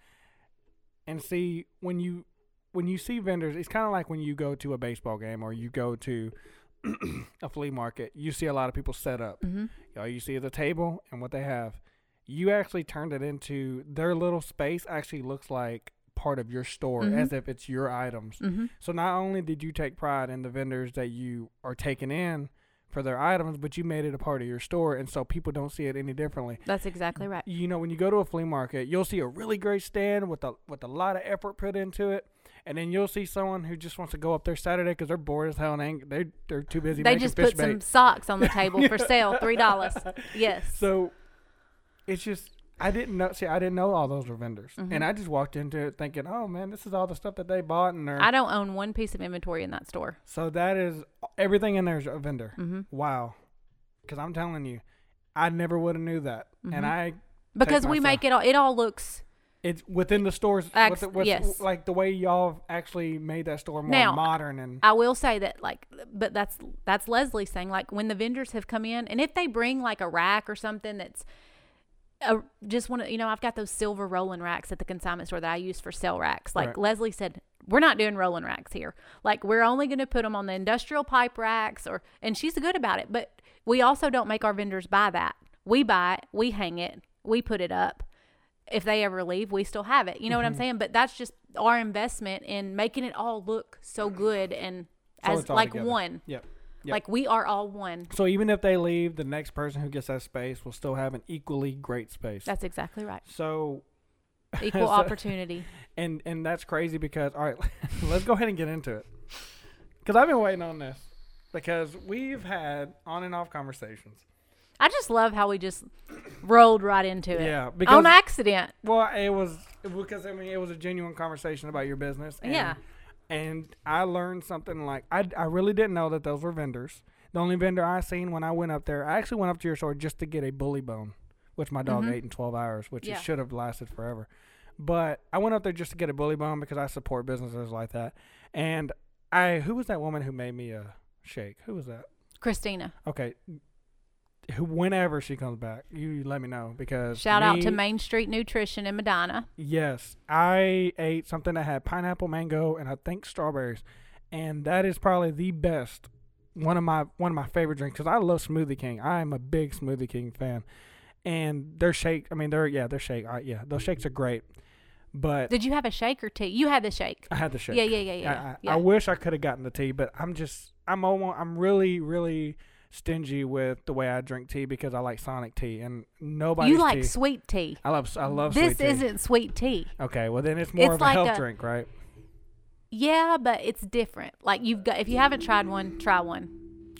And see when you when you see vendors, it's kind of like when you go to a baseball game or you go to a flea market. You see a lot of people set up. mm-hmm. All you see is a table and what they have. You actually turned it into their little space. Actually looks like part of your store, Mhm. as if it's your items. Mm-hmm. So not only did you take pride in the vendors that you are taking in for their items, but you made it a part of your store, and so people don't see it any differently. That's exactly right. You know, when you go to a flea market, you'll see a really great stand with a with a lot of effort put into it, and then you'll see someone who just wants to go up there Saturday because they're bored as hell and ain't, they're they're too busy. They just put some socks on the table for sale, three dollars. Yes. So it's just I didn't know. See, I didn't know all those were vendors, Mhm. and I just walked into it thinking, oh man, this is all the stuff that they bought, and I don't own one piece of inventory in that store. so that is everything in there is a vendor. Mm-hmm. Wow. Because I'm telling you, I never would have knew that. Mhm. And I, Because we make it all. It all looks it's within the stores. Ex- with, with, yes. Like the way y'all actually made that store more Now, modern and I will say that like but that's that's Leslie saying like when the vendors have come in and if they bring like a rack or something that's a, just want to you know I've got those silver rolling racks at the consignment store that I use for sell racks. Like Right. Leslie said, we're not doing rolling racks here. Like we're only going to put them on the industrial pipe racks or and she's good about it, but we also don't make our vendors buy that. We buy it, we hang it, we put it up. If they ever leave, we still have it. You know what I'm Mhm. saying? But that's just our investment in making it all look so good and So as like together. one. Yep. Yep. Like we are all one. So even if they leave, the next person who gets that space will still have an equally great space. That's exactly right. so Equal So- opportunity. and and that's crazy because all right, let's go ahead and get into it. Because I've been waiting on this because we've had on and off conversations. I just love how we just rolled right into it. Yeah, because On accident. Well, it was because I mean it was a genuine conversation about your business. And, Yeah. And I learned something like I I really didn't know that those were vendors. The only vendor I seen when I went up there, I actually went up to your store just to get a bully bone, which my dog Mhm. ate in 12 hours, which Yeah. it should have lasted forever. But I went up there just to get a bully bone because I support businesses like that. And I who was that woman who made me a shake? Who was that? Christina. Okay. Whenever she comes back, you let me know because Shout out to Main Street Nutrition in Medina. Yes, I ate something that had pineapple, mango, and I think strawberries, and that is probably the best. One of my one of my favorite drinks because I love Smoothie King. I am a big Smoothie King fan, and their shake. I mean, they're yeah, their shake. I, yeah, those shakes are great. But Did you have a shake or tea? You had the shake. I had the shake. Yeah, yeah, yeah, yeah. I, I, yeah. I wish I could have gotten the tea, but I'm just I'm almost I'm really really stingy with the way I drink tea because I like Sonic tea and nobody. you like sweet tea. I love I love this sweet tea. isn't sweet tea. Okay, well then it's more It's of like a health a- drink, right? Yeah, but it's different. Like you've got if you haven't tried one, try one.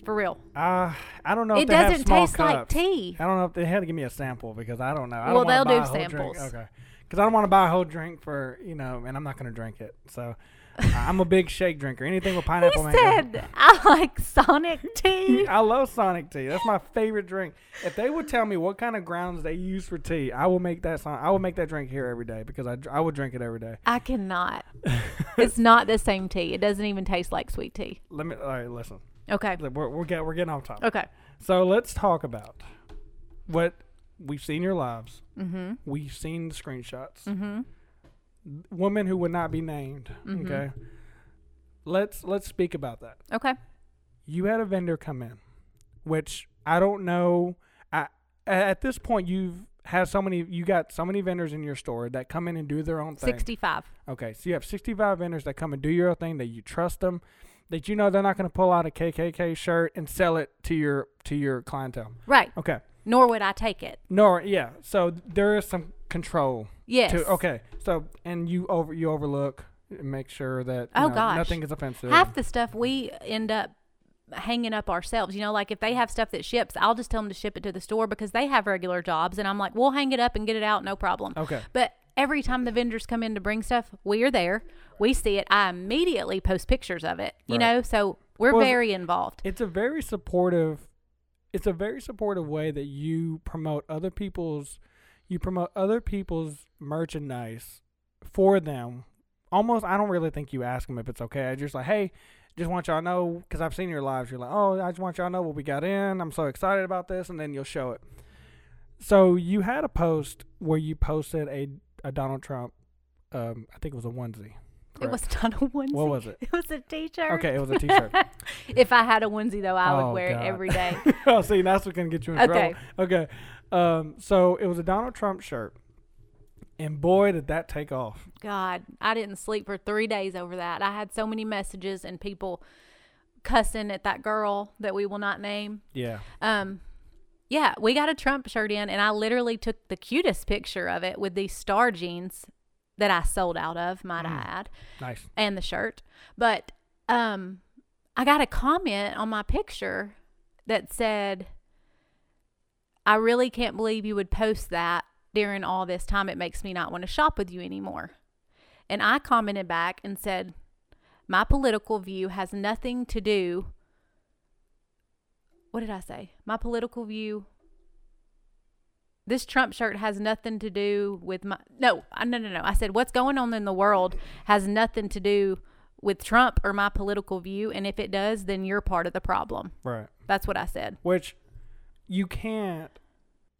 For real. Uh, I don't know. if it doesn't taste like tea. I don't know if they had to give me a sample because I don't know. I Well, don't they'll do whole drink. samples. Okay, because I don't want to buy a whole drink for you know, and I'm not going to drink it. So I'm a big shake drinker. Anything with He pineapple mango. said, I like Sonic tea. I love Sonic tea. That's my favorite drink. If they would tell me what kind of grounds they use for tea, I will make that son- I will make that drink here every day because I, I would drink it every day. I cannot. it's not the same tea. It doesn't even taste like sweet tea. Let me. All right, listen. Okay. We're we're, get, we're getting off topic. Okay. So let's talk about what we've seen your lives. Mm-hmm. We've seen the screenshots. Mm-hmm. Women who would not be named. Mhm. Okay. Let's let's speak about that. Okay. You had a vendor come in, which I don't know. I at this point you've had so many. You got so many vendors in your store that come in and do their own thing. 65. Okay, so you have sixty-five vendors that come and do your own thing. That you trust them. that you know they're not going to pull out a KKK shirt and sell it to your to your clientele. Right. Okay. Nor would I take it. Nor yeah. So there is some control. Yes. To, okay. So and you over you overlook and make sure that Oh, know, gosh. nothing is offensive. Half the stuff we end up hanging up ourselves. You know, like if they have stuff that ships, I'll just tell them to ship it to the store because they have regular jobs, and I'm like, we'll hang it up and get it out, no problem. okay. But every time the vendors come in to bring stuff, we are there. We see it. I immediately post pictures of it. You Right. know, so we're Well, very involved. It's a very supportive. It's a very supportive way that you promote other people's. You promote other people's merchandise for them. Almost, I don't really think you ask them if it's okay. I just like, hey, just want y'all to know because I've seen your lives. You're like, oh, I just want y'all to know what we got in. I'm so excited about this, and then you'll show it. So you had a post where you posted a a Donald Trump. Um, I think it was a onesie. It was not a onesie. What was it? It was a t-shirt. Okay, it was a T-shirt. if I had a onesie though, I Oh, would wear God. it every day. oh, see, that's what's gonna get you in Okay. trouble. Okay. Um, so it was a Donald Trump shirt, and boy, did that take off. God, I didn't sleep for three days over that. I had so many messages and people cussing at that girl that we will not name. Yeah. Um, yeah, we got a Trump shirt in, and I literally took the cutest picture of it with these star jeans that I sold out of, might I Mm. add, Nice. and the shirt. But um, I got a comment on my picture that said, "I really can't believe you would post that during all this time. It makes me not want to shop with you anymore." And I commented back and said, "My political view has nothing to do." What did I say? My political view. This Trump shirt has nothing to do with my no, no, no, no. I said what's going on in the world has nothing to do with Trump or my political view, and if it does, then you're part of the problem. Right. That's what I said. Which you can't.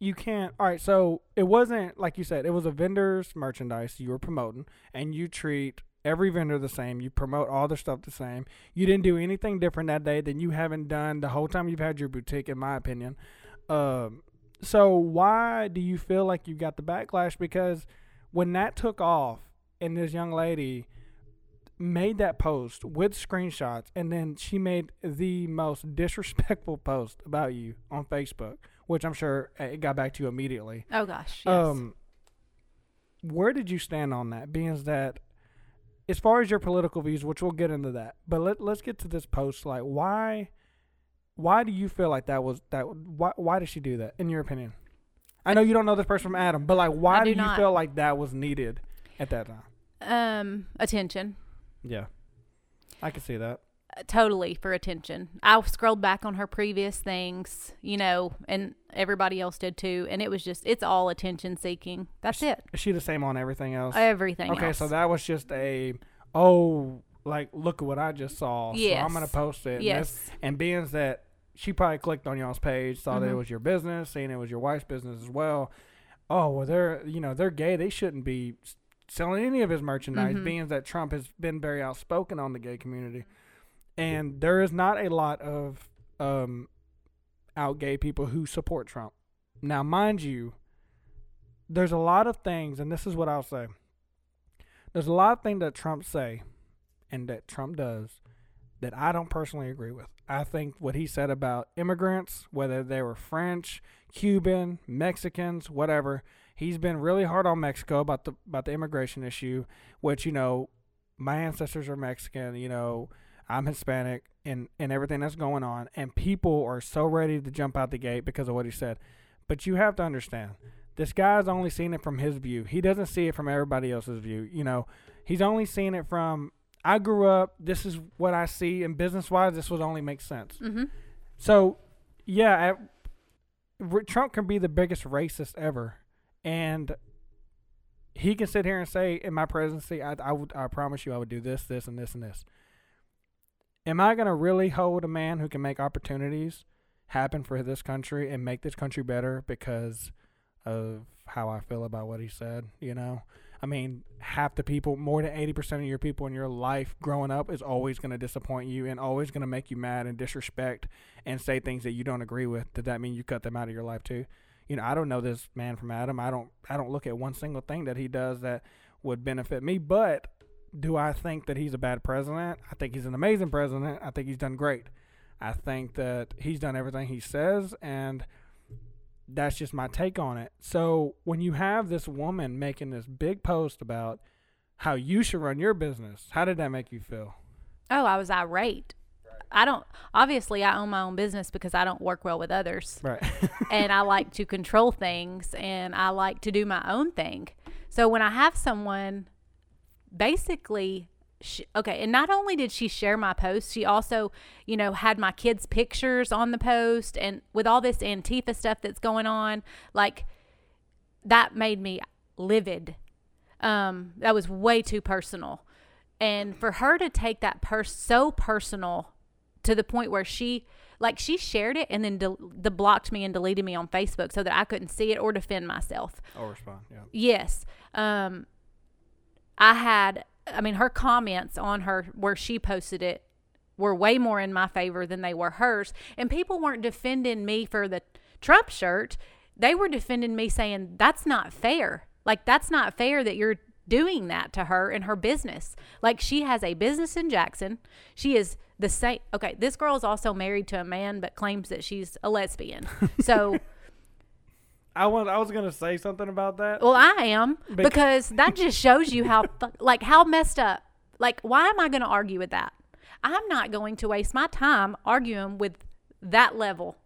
You can't. All right. So it wasn't like you said. It was a vendor's merchandise you were promoting, and you treat every vendor the same. You promote all their stuff the same. You didn't do anything different that day than you haven't done the whole time you've had your boutique, in my opinion. Um. So why do you feel like you got the backlash? Because when that took off, and this young lady made that post with screenshots and then she made the most disrespectful post about you on Facebook, which I'm sure uh, it got back to you immediately. Oh gosh. Yes. Um where did you stand on that? Being as that as far as your political views, which we'll get into that, but let let's get to this post. Like why why do you feel like that was that why why did she do that in your opinion? I know you don't know this person from Adam, but like why I do, do you not. feel like that was needed at that time? um, attention. Yeah. I can see that. Uh, Totally for attention. I scrolled back on her previous things, you know, and everybody else did too, and it was just it's all attention seeking. That's it. Is she the same on everything else? Everything okay, else. so that was just a oh, like look at what I just saw. So I'm gonna post it. And, this- yes. and being that she probably clicked on y'all's page, saw that it was your business, seeing it was your wife's business as well. Oh well, they're you know they're gay. They shouldn't be selling any of his merchandise. Mhm. Being that Trump has been very outspoken on the gay community, and there is not a lot of um out gay people who support Trump. Now, mind you, there's a lot of things, and this is what I'll say. There's a lot of things that Trump say and that Trump does that I don't personally agree with. I think what he said about immigrants, whether they were French, Cuban, Mexicans, whatever, he's been really hard on Mexico about the about the immigration issue, which you know, my ancestors are Mexican, you know, I'm Hispanic and and everything that's going on and people are so ready to jump out the gate because of what he said. But you have to understand, this guy's only seen it from his view. He doesn't see it from everybody else's view. You know, he's only seen it from I grew up, this is what I see and business wise this would only make sense. Mm-hmm. So, yeah, R- Trump can be the biggest racist ever, and he can sit here and say, "In my presidency, I, I would, I promise you, I would do this, this, and this, and this." Am I gonna really hold a man who can make opportunities happen for this country and make this country better because of how I feel about what he said? You know, I mean, half the people, more than 80% of your people in your life growing up is always going to disappoint you and always going to make you mad and disrespect and say things that you don't agree with. Does that mean you cut them out of your life too? You know, I don't know this man from Adam. I don't I don't look at one single thing that he does that would benefit me, but Do I think that he's a bad president? I think he's an amazing president. I think he's done great. I think that he's done everything he says, and that's just my take on it. So when you have this woman making this big post about how you should run your business, how did that make you feel? Oh, I was irate. I don't obviously I own my own business because I don't work well with others. Right. and I like to control things and I like to do my own thing. So when I have someone basically she, okay, and not only did she share my post, she also, you know, had my kids' pictures on the post and with all this Antifa stuff that's going on, like that made me livid. Um, that was way too personal. And for her to take that pers- so personal to the point where she like she shared it and then de- the blocked me and deleted me on Facebook so that I couldn't see it or defend myself. Or respond, yeah. Yes. Um I had I mean her comments on her where she posted it were way more in my favor than they were hers and people weren't defending me for the Trump shirt. They were defending me saying that's not fair. Like that's not fair that you're doing that to her in her business. Like she has a business in Jackson. She is the same. Okay, this girl is also married to a man, but claims that she's a lesbian. So, I was I was gonna say something about that. well, I am Bec- because that just shows you how like how messed up. Like, why am I going to argue with that? I'm not going to waste my time arguing with that level.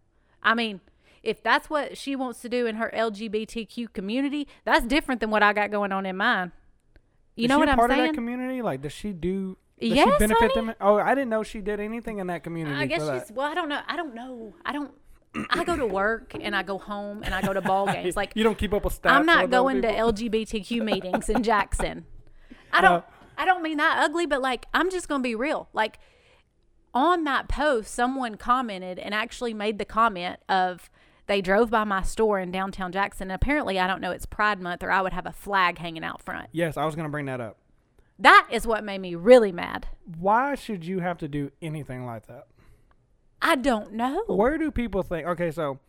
I mean, if that's what she wants to do in her LGBTQ community, that's different than what I got going on in mine. You Is know she what I'm part of saying? that community? Like, does she do? Does Yes, she benefit honey. them? Oh, I didn't know she did anything in that community. I guess she's that. well. I don't know. I don't know. I don't. I go to work and I go home and I go to ball games. Like you don't keep up with stats. I'm not going to? LGBTQ meetings in Jackson. I don't. Uh, I don't mean that ugly, but like I'm just gonna be real. Like on that post, someone commented and actually made the comment of they drove by my store in downtown Jackson. And apparently, I don't know. It's Pride Month, or I would have a flag hanging out front. Yes, I was gonna bring that up. That is what made me really mad. Why should you have to do anything like that? I don't know. Where do people think? Okay, so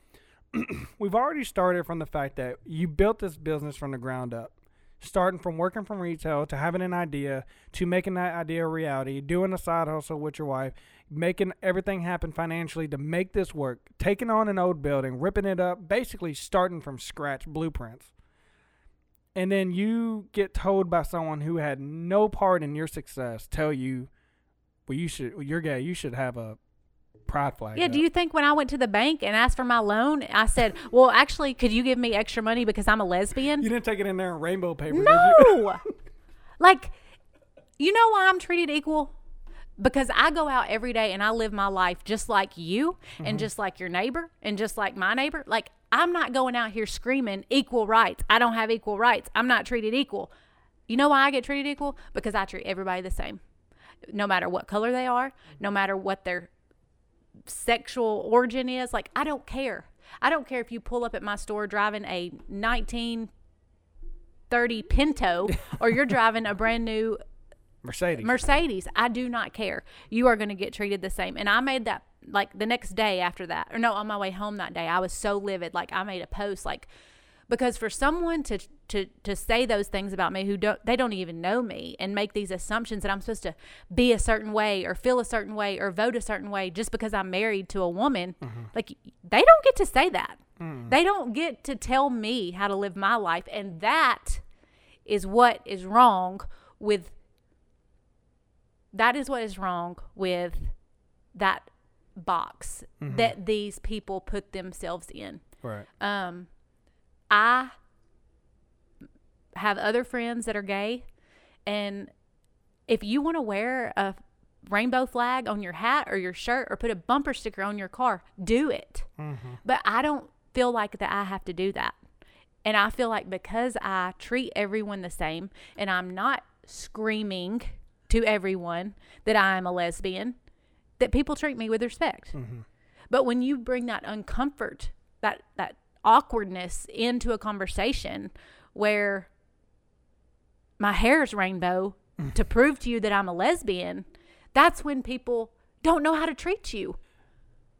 we've already started from the fact that you built this business from the ground up, starting from working from retail to having an idea to making that idea a reality, doing a side hustle with your wife, making everything happen financially to make this work, taking on an old building, ripping it up, basically starting from scratch blueprints. And then you get told by someone who had no part in your success, tell you, well, you should, you're gay, you should have a pride flag. Yeah, up." do you think when I went to the bank and asked for my loan, I said, "Well, actually, could you give me extra money because I'm a lesbian?" You didn't take it in there in rainbow paper. did you? No. like, you know why I'm treated equal? Because I go out every day and I live my life just like you Mm-hmm. and just like your neighbor and just like my neighbor. Like, I'm not going out here screaming equal rights. I don't have equal rights. I'm not treated equal. You know why I get treated equal? Because I treat everybody the same. No matter what color they are, no matter what their sexual origin is. Like, I don't care. I don't care if you pull up at my store driving a 1930 Pinto or you're driving a brand new Mercedes. Mercedes. I do not care. You are going to get treated the same. And I made that like the next day after that, or no, on my way home that day, I was so livid. Like I made a post, like because for someone to to to say those things about me who don't they don't even know me and make these assumptions that I'm supposed to be a certain way or feel a certain way or vote a certain way just because I'm married to a woman, mm-hmm. like they don't get to say that. Mm. They don't get to tell me how to live my life, and that is what is wrong with that is what is wrong with that box that these people put themselves in. right. Um, I have other friends that are gay, and if you want to wear a rainbow flag on your hat or your shirt or put a bumper sticker on your car, do it. But I don't feel like that I have to do that. And I feel like because I treat everyone the same and I'm not screaming to everyone that I am a lesbian, that people treat me with respect. Mm-hmm. But when you bring that uncomfort, that that awkwardness into a conversation where my hair is rainbow mm. to prove to you that I'm a lesbian, that's when people don't know how to treat you.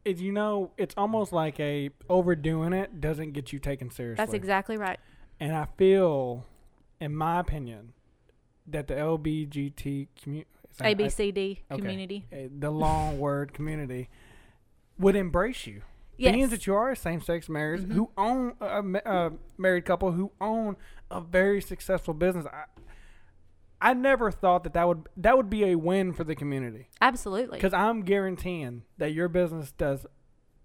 It, you know, it's almost like a overdoing it doesn't get you taken seriously. That's exactly right. And I feel, in my opinion, that the LBGT community ABCD okay. community. the long word community would embrace you. Yes. Being that you are a same-sex marriage Mhm. who own uh, uh, a, a uh, married couple who own a very successful business, I, I never thought that that would that would be a win for the community Absolutely. because I'm guaranteeing that your business does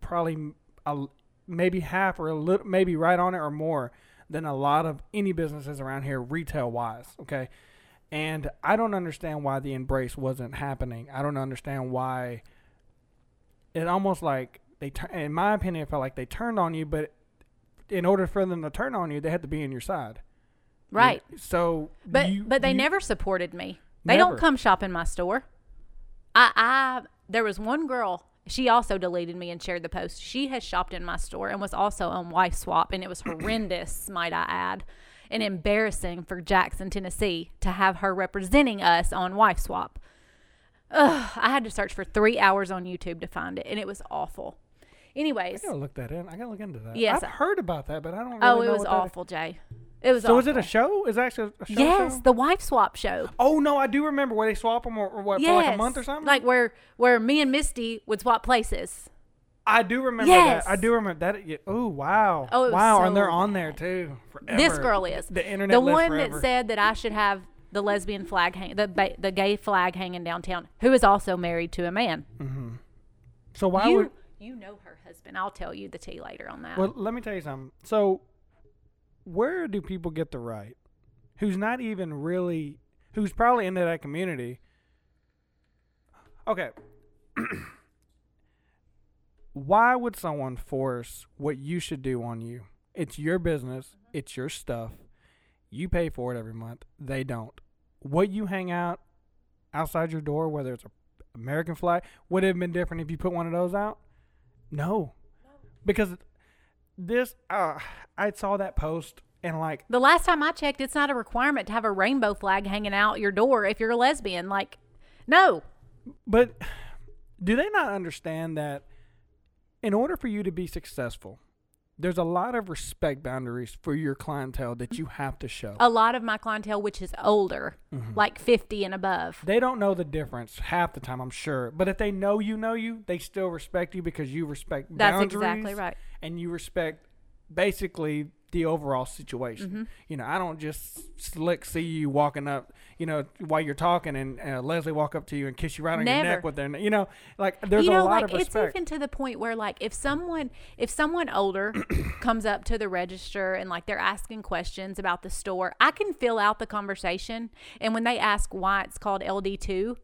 probably a, maybe half or a little, maybe right on it or more than a lot of any businesses around here retail wise. Okay, and I don't understand why the embrace wasn't happening. I don't understand why. It almost like they, in my opinion, it felt like they turned on you, but in order for them to turn on you, they had to be in your side. Right. So, But you- but they you- never supported me. They don't come shop in my store. I I there was one girl. She also deleted me and shared the post. She has shopped in my store and was also on Wife Swap, and it was horrendous, might I add, and embarrassing for Jackson, Tennessee, to have her representing us on Wife Swap. Ugh, I had to search for three hours on YouTube to find it, and it was awful. Anyways, I gotta look that in. I gotta look into that. Yes. I've heard about that, but I don't. Oh, really oh, it was what that is. awful, Jay. It was So awful. is it a show? Is it actually a show? yes, show? the Wife Swap show. Oh no, I do remember where they swap them or, or what for like a month or something. Like where where me and Misty would swap places. I do remember Yes. that. I do remember that. Yeah. Oh wow. Oh, wow, and they're on there too. This girl is the internet. the one forever. that said that I should have the lesbian flag hang the ba- the gay flag hanging downtown. Who is also married to a man. Mm-hmm. So why you would? you know her husband. I'll tell you the tea later on that. Well, let me tell you something. So, where do people get the right? Who's not even really, who's probably into that community? Okay. Why would someone force what you should do on you? It's your business. It's your stuff. You pay for it every month. They don't. What you hang out outside your door, whether it's a American flag, would it have been different if you put one of those out? No, because this uh, I saw that post and like the last time I checked, it's not a requirement to have a rainbow flag hanging out your door if you're a lesbian. Like, no, but do they not understand that in order for you to be successful there's a lot of respect boundaries for your clientele that you have to show a lot of my clientele, which is older, Mm-hmm. like 50 and above. they don't know the difference half the time i'm sure but if they know you know you they still respect you because you respect That's boundaries exactly right. and you respect basically the overall situation. Mm-hmm. You know, I don't just slick see you walking up, you know, while you're talking and uh, Leslie walk up to you and kiss you right on your neck with their, you know, like there's you a know, lot like of it's even to the point where, like, if someone if someone older comes up to the register and like they're asking questions about the store, I can fill out the conversation, and when they ask why it's called LD two,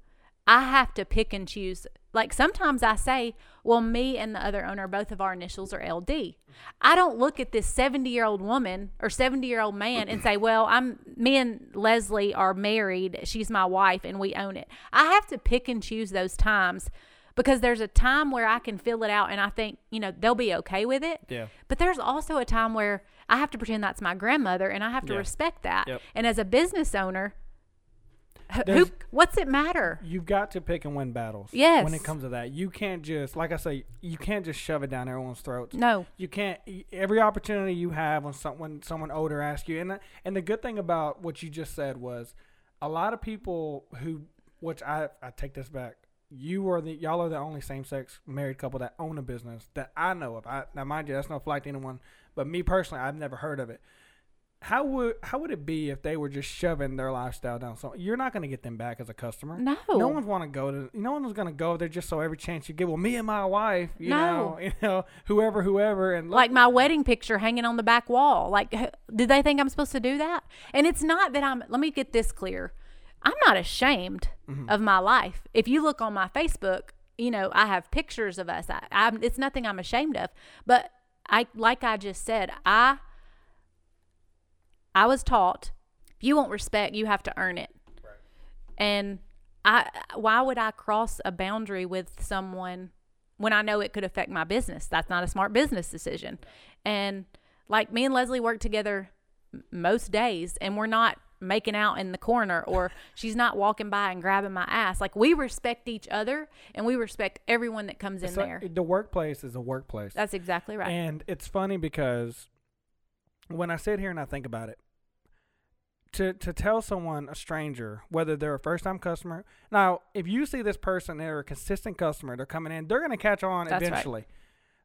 I have to pick and choose. Like sometimes I say, well, me and the other owner, both of our initials are LD. I don't look at this 70 year old woman or 70 year old man and say, well, I'm me and Leslie are married. She's my wife and we own it. I have to pick and choose those times because there's a time where I can fill it out and I think, you know, they'll be okay with it. Yeah. But there's also a time where I have to pretend that's my grandmother and I have to Yeah. respect that. Yep. And as a business owner, who, what's it matter? You've got to pick and win battles. Yes. When it comes to that, you can't just, like I say, you can't just shove it down everyone's throats. No. You can't. Every opportunity you have when someone someone older asks you, and the- and the good thing about what you just said was, a lot of people who, which I I take this back. You are the y'all are the only same sex married couple that own a business that I know of. I now mind you, that's no flight to anyone, but me personally, I've never heard of it. How would how would it be if they were just shoving their lifestyle down? So you're not going to get them back as a customer. No. No one's want to go to. No one's going to go there just so every chance you get. Well, me and my wife, you No. know, you know, whoever, whoever, and look, like my wedding picture hanging on the back wall. Like, did they think I'm supposed to do that? And it's not that I'm, let me get this clear. I'm not ashamed Mm-hmm. of my life. If you look on my Facebook, you know, I have pictures of us. I, I'm, it's nothing I'm ashamed of. But I, like I just said, I, I was taught if you want respect, you have to earn it. And I, why would I cross a boundary with someone when I know it could affect my business? That's not a smart business decision. And like me and Leslie work together most days, and we're not making out in the corner or she's not walking by and grabbing my ass. Like we respect each other and we respect everyone that comes in So, there. the workplace is a workplace. That's exactly right. And it's funny because when I sit here and I think about it, to to tell someone a stranger whether they're a first time customer. Now, if you see this person, they're a consistent customer, they're coming in, they're gonna catch on That's right. eventually.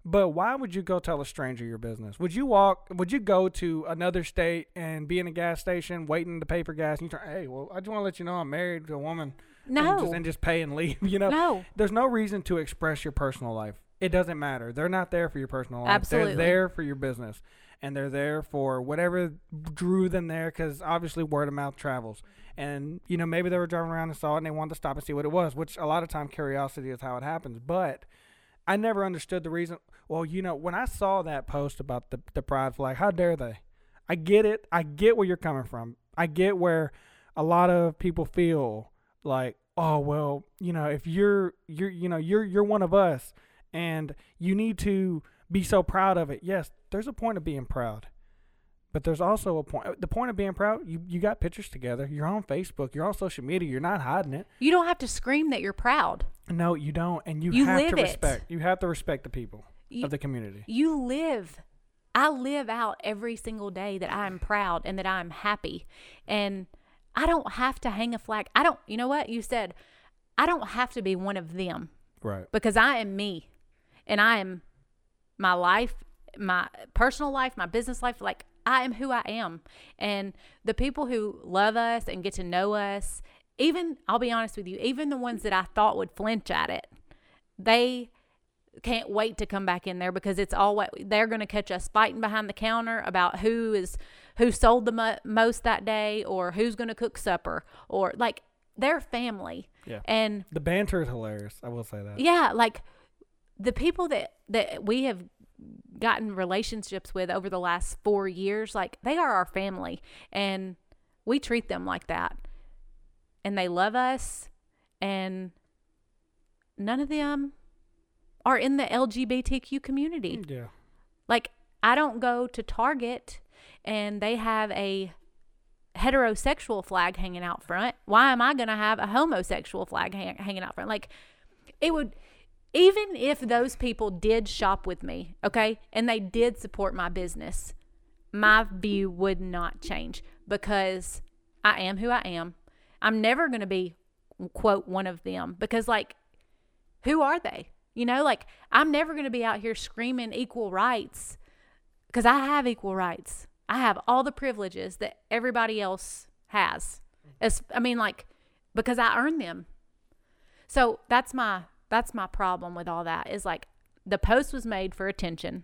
But why would you go tell a stranger your business? Would you walk? Would you go to another state and be in a gas station waiting to pay for gas? And you try, hey, well, I just want to let you know I'm married to a woman. and No. just, and just pay and leave. You know, no. there's no reason to express your personal life. It doesn't matter. They're not there for your personal life. Absolutely. They're there for your business. And they're there for whatever drew them there because obviously word of mouth travels. And, you know, maybe they were driving around and saw it and they wanted to stop and see what it was, which a lot of time curiosity is how it happens. But I never understood the reason. Well, you know, when I saw that post about the, the pride flag, how dare they? I get it. I get where you're coming from. I get where a lot of people feel like, oh well, you know, if you're you're you know you're you're one of us, and you need to be so proud of it. Yes, there's a point of being proud, but there's also a point. The point of being proud, you you got pictures together. You're on Facebook. You're on social media. You're not hiding it. You don't have to scream that you're proud. No, you don't, and you, You have to it. respect. You have to respect the people You, of the community. you live. I live out every single day that I'm proud and that I'm happy. And I don't have to hang a flag. I don't, you know what? You said, I don't have to be one of them Right. because I am me and I am my life, my personal life, my business life. Like, I am who I am. And the people who love us and get to know us, even, I'll be honest with you, even the ones that I thought would flinch at it, they can't wait to come back in there because it's all what they're going to catch us fighting behind the counter about who is who sold the mo- most that day or who's going to cook supper or like their family Yeah. and The banter is hilarious. I will say that. yeah like the people that that we have gotten relationships with over the last 4 years like they are our family and we treat them like that and they love us and none of them are in the LGBTQ community. Yeah. Like I don't go to Target and they have a heterosexual flag hanging out front. Why am I going to have a homosexual flag hang- hanging out front? Like it would even if those people did shop with me, okay? And they did support my business, my view would not change because I am who I am. I'm never going to be quote one of them because like who are they? You know, like I'm never going to be out here screaming equal rights because I have equal rights. I have all the privileges that everybody else has. As I mean, like because I earned them. So that's my that's my problem with all that is like the post was made for attention.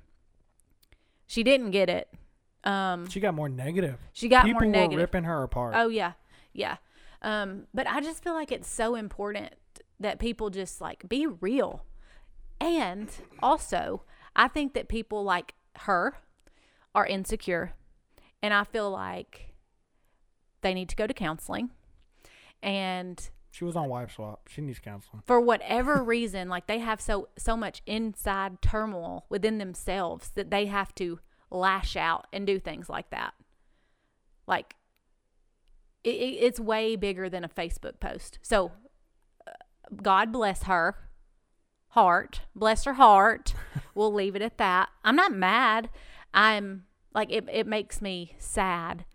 She didn't get it. Um, She got more negative. she got People more negative. People were ripping her apart. Oh yeah, yeah. Um, but I just feel like it's so important that people just like be real, and also I think that people like her are insecure, and I feel like they need to go to counseling, and She was on wife swap. She needs counseling. for whatever reason, like they have so so much inside turmoil within themselves that they have to lash out and do things like that. Like it, it, it's way bigger than a Facebook post. So uh, God bless her heart, bless her heart. we'll leave it at that. I'm not mad. I'm like it. It makes me sad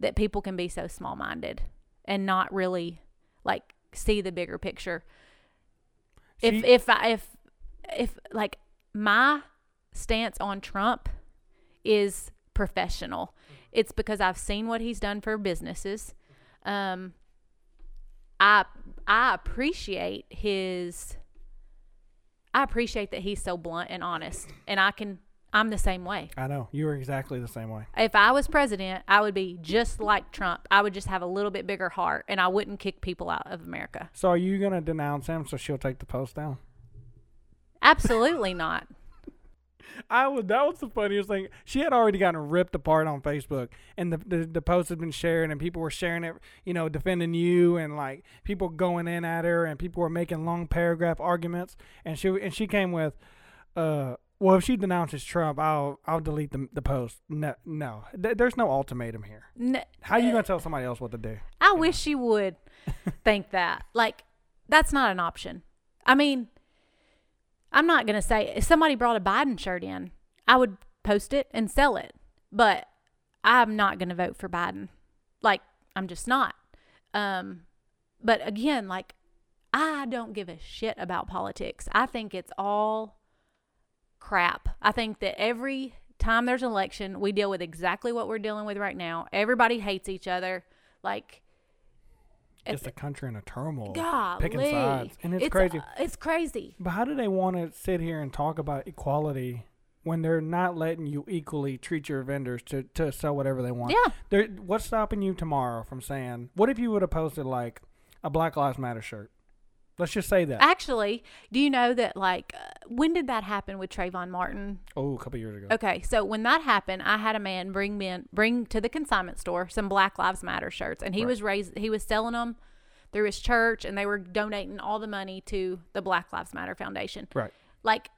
that people can be so small minded and not really like see the bigger picture. If if I if if like my stance on Trump is professional. It's because I've seen what he's done for businesses. Um I I appreciate his I appreciate that he's so blunt and honest and I can I'm the same way. I know. You were exactly the same way. If I was president, I would be just like Trump. I would just have a little bit bigger heart and I wouldn't kick people out of America. So are you gonna denounce him so she'll take the post down? Absolutely not. I was that was the funniest thing. She had already gotten ripped apart on Facebook, and the, the the post had been shared, and people were sharing it, you know, defending you, and like people going in at her, and people were making long paragraph arguments, and she and she came with, uh, well, if she denounces Trump, I'll I'll delete the the post. No, no, Th- there's no ultimatum here. N- How you gonna tell somebody else what to do? I wish she would think that. Like, that's not an option. I mean, I'm not going to say if somebody brought a Biden shirt in, I would post it and sell it. But I'm not going to vote for Biden. Like, I'm just not. Um, but again, like I don't give a shit about politics. I think it's all crap. I think that every time there's an election, we deal with exactly what we're dealing with right now. Everybody hates each other. Like Just a country in a turmoil. God, picking sides. And it's crazy. uh, it's crazy. But how do they want to sit here and talk about equality when they're not letting you equally treat your vendors to, to sell whatever they want? Yeah. They're, what's stopping you tomorrow from saying, what if you would have posted like a Black Lives Matter shirt? Let's just say that. Actually, do you know that like uh, when did that happen with Trayvon Martin? oh, a couple years ago. Okay, so when that happened, I had a man bring me bring to the consignment store some Black Lives Matter shirts, and he Right. was raised he was selling them through his church, and they were donating all the money to the Black Lives Matter Foundation. Right. Like,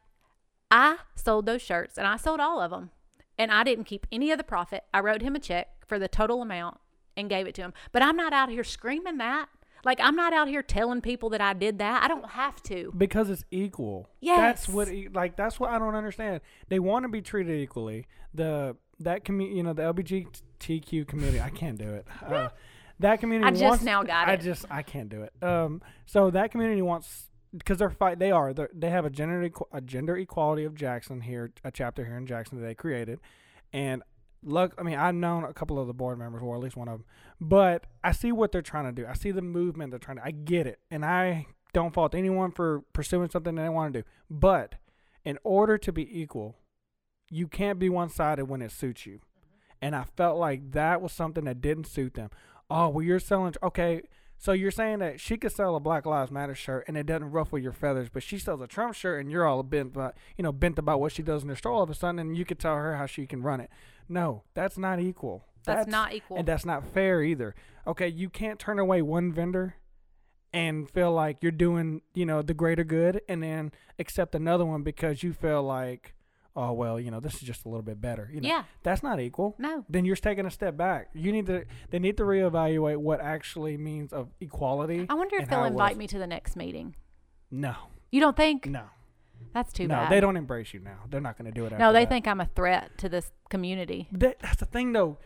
I sold those shirts, and I sold all of them, and I didn't keep any of the profit. I wrote him a check for the total amount and gave it to him. But I'm not out here screaming that. Like, I'm not out here telling people that I did that. I don't have to. Because it's equal. Yes. That's what like that's what I don't understand. They want to be treated equally. The that community, you know, the LGBTQ community. I can't do it. Uh, that community. I just wants, now got I it. just I can't do it. Um. So that community wants because they're fight. They are. They're, they have a gender a gender equality of Jackson here, a chapter here in Jackson that they created, and look. I mean, I've known a couple of the board members, or at least one of them, but I see what they're trying to do. I see the movement they're trying to. I get it, and I don't fault anyone for pursuing something they want to do. But in order to be equal, you can't be one sided when it suits you. And I felt like that was something that didn't suit them. Oh, well, you're selling. Okay, so you're saying that she could sell a Black Lives Matter shirt and it doesn't ruffle your feathers, but she sells a Trump shirt and you're all bent about, you know, bent about what she does in the store all of a sudden, and you could tell her how she can run it. No, that's not equal. That's, not equal. And that's not fair either. Okay, you can't turn away one vendor and feel like you're doing, you know, the greater good and then accept another one because you feel like, oh well, you know, this is just a little bit better. You know, yeah. that's not equal. No. Then you're taking a step back. You need to they need to reevaluate what actually means of equality. I wonder if they'll invite me to the next meeting. No. You don't think? No. That's too no, bad. they don't embrace you now. They're not going to do it No, they that. think I'm a threat to this community. that, that's the thing though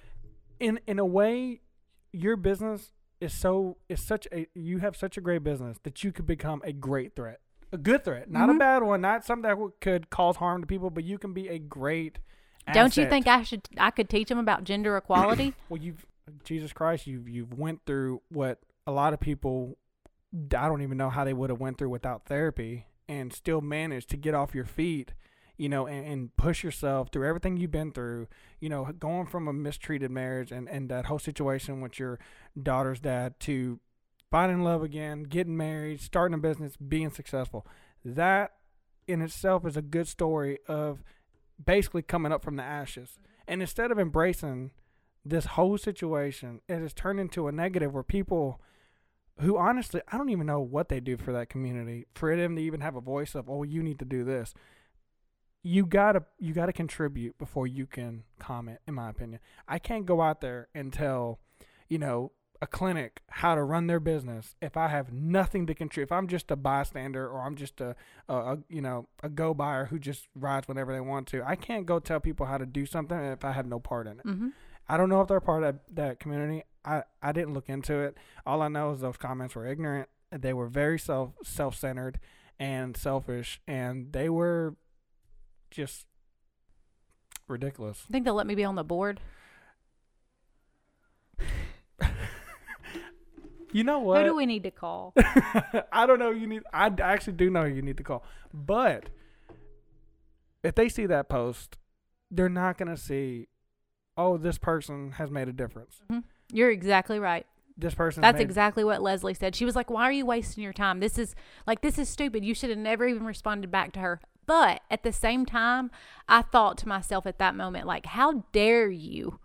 in in a way your business is so is such a you have such a great business that you could become a great threat a good threat not Mhm. a bad one not something that w- could cause harm to people but you can be a great Don't you think I should? I could teach them about gender equality. well you've jesus christ you've you've went through what a lot of people i don't even know how they would have went through without therapy and still manage to get off your feet you know and, and push yourself through everything you've been through you know going from a mistreated marriage and and that whole situation with your daughter's dad to finding love again getting married starting a business being successful. That in itself is a good story of basically coming up from the ashes. Mm-hmm. And instead of embracing this whole situation it has turned into a negative where people who honestly I don't even know what they do for that community for them to even have a voice of oh you need to do this. You gotta you gotta contribute before you can comment in my opinion. I can't go out there and tell you know a clinic how to run their business if I have nothing to contribute if I'm just a bystander or I'm just a, a, a you know a go buyer who just rides whenever they want to. I can't go tell people how to do something if I have no part in it. Hmm I don't know if they're part of that community. I, I didn't look into it. All I know is those comments were ignorant. They were very self self centered and selfish, and they were just ridiculous. Think they'll let me be on the board? You know what? Who do we need to call? I don't know. You need. I actually do know who you need to call, but if they see that post, they're not gonna see. Oh, this person has made a difference. Mm-hmm. You're exactly right. This person. That's made, exactly what Leslie said. She was like, "Why are you wasting your time? This is like this is stupid. You should have never even responded back to her." But at the same time, I thought to myself at that moment, like, "How dare you?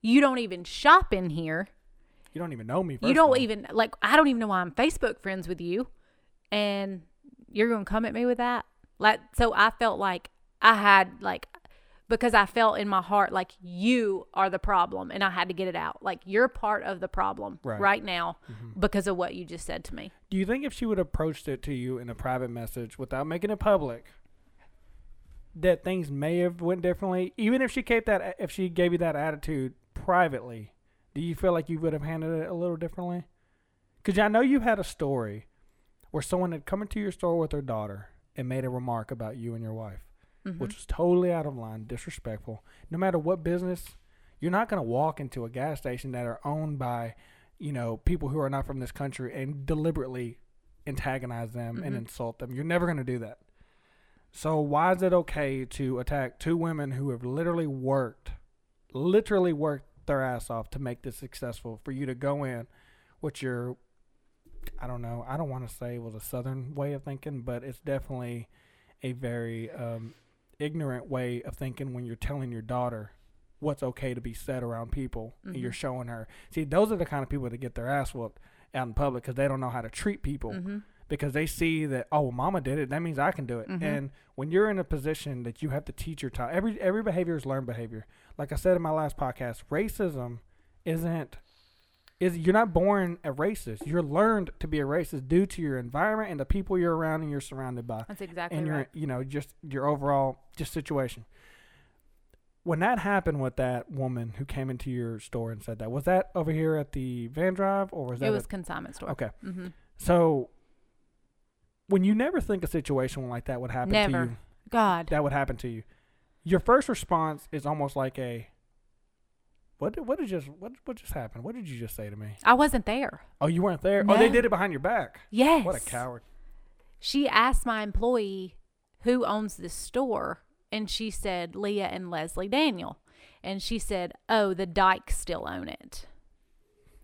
You don't even shop in here. You don't even know me. you don't even like. I don't even know why I'm Facebook friends with you, and you're gonna come at me with that." Like, so I felt like I had like because I felt in my heart like you are the problem and I had to get it out. Like you're part of the problem Right. right, now mm-hmm. because of what you just said to me. Do you think if she would have approached it to you in a private message without making it public, that things may have went differently? Even if she kept that, if she gave you that attitude privately, Do you feel like you would have handled it a little differently? Because I know you had a story where someone had come into your store with their daughter and made a remark about you and your wife, Mhm. which was totally out of line, disrespectful. No matter what business, you're not going to walk into a gas station that are owned by, you know, people who are not from this country and deliberately antagonize them and Mhm. insult them. You're never going to do that. So why is it okay to attack two women who have literally worked, literally worked their ass off to make this successful? For you to go in with your, I don't know, I don't want to say it was a southern way of thinking, but it's definitely a very um, ignorant way of thinking when you're telling your daughter what's okay to be said around people and you're Mhm. showing her. See, those are the kind of people that get their ass whooped out in public because they don't know how to treat people Mhm. because they see that oh well, mama did it that means i can do it Mhm. and when you're in a position that you have to teach your child every every behavior is learned behavior like i said in my last podcast racism isn't is you're not born a racist you're learned to be a racist due to your environment and the people you're around and you're surrounded by That's exactly right. and your right. you know just your overall just situation when that happened with that woman who came into your store and said that was that over here at the van drive or was that It was at- consignment store. okay Mm-hmm. so when you never think a situation like that would happen to you, God. that would happen to you. Your first response is almost like a what did, what did just what what just happened? What did you just say to me? I wasn't there. Oh, you weren't there. Oh, they did it behind your back. Yes. What a coward. She asked my employee who owns this store, and she said Leah and Leslie Daniel. And she said, "Oh, the Dykes still own it."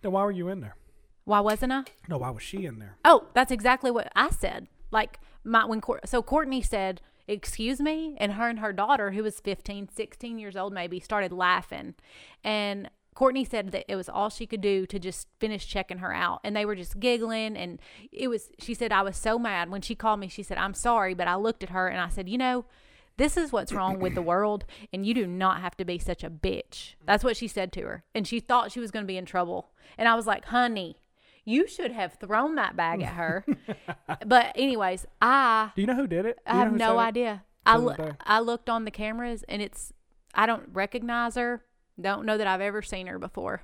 Then why were you in there? Why wasn't I? No, why was she in there? Oh, that's exactly what I said. Like my when Cour- so Courtney said, "Excuse me," and her and her daughter, who was 15, 16 years old maybe, started laughing. And Courtney said that it was all she could do to just finish checking her out, and they were just giggling. And it was. She said, "I was so mad when she called me." She said, "I'm sorry," but I looked at her and I said, "You know." This is what's wrong with the world, and you do not have to be such a bitch. That's what she said to her. And she thought she was going to be in trouble. And I was like, honey, you should have thrown that bag at her. but anyways, I Do you know who did it? Do I you know have who no said it? idea. I to this loo- day? I looked on the cameras and it's I don't recognize her. Don't know that I've ever seen her before.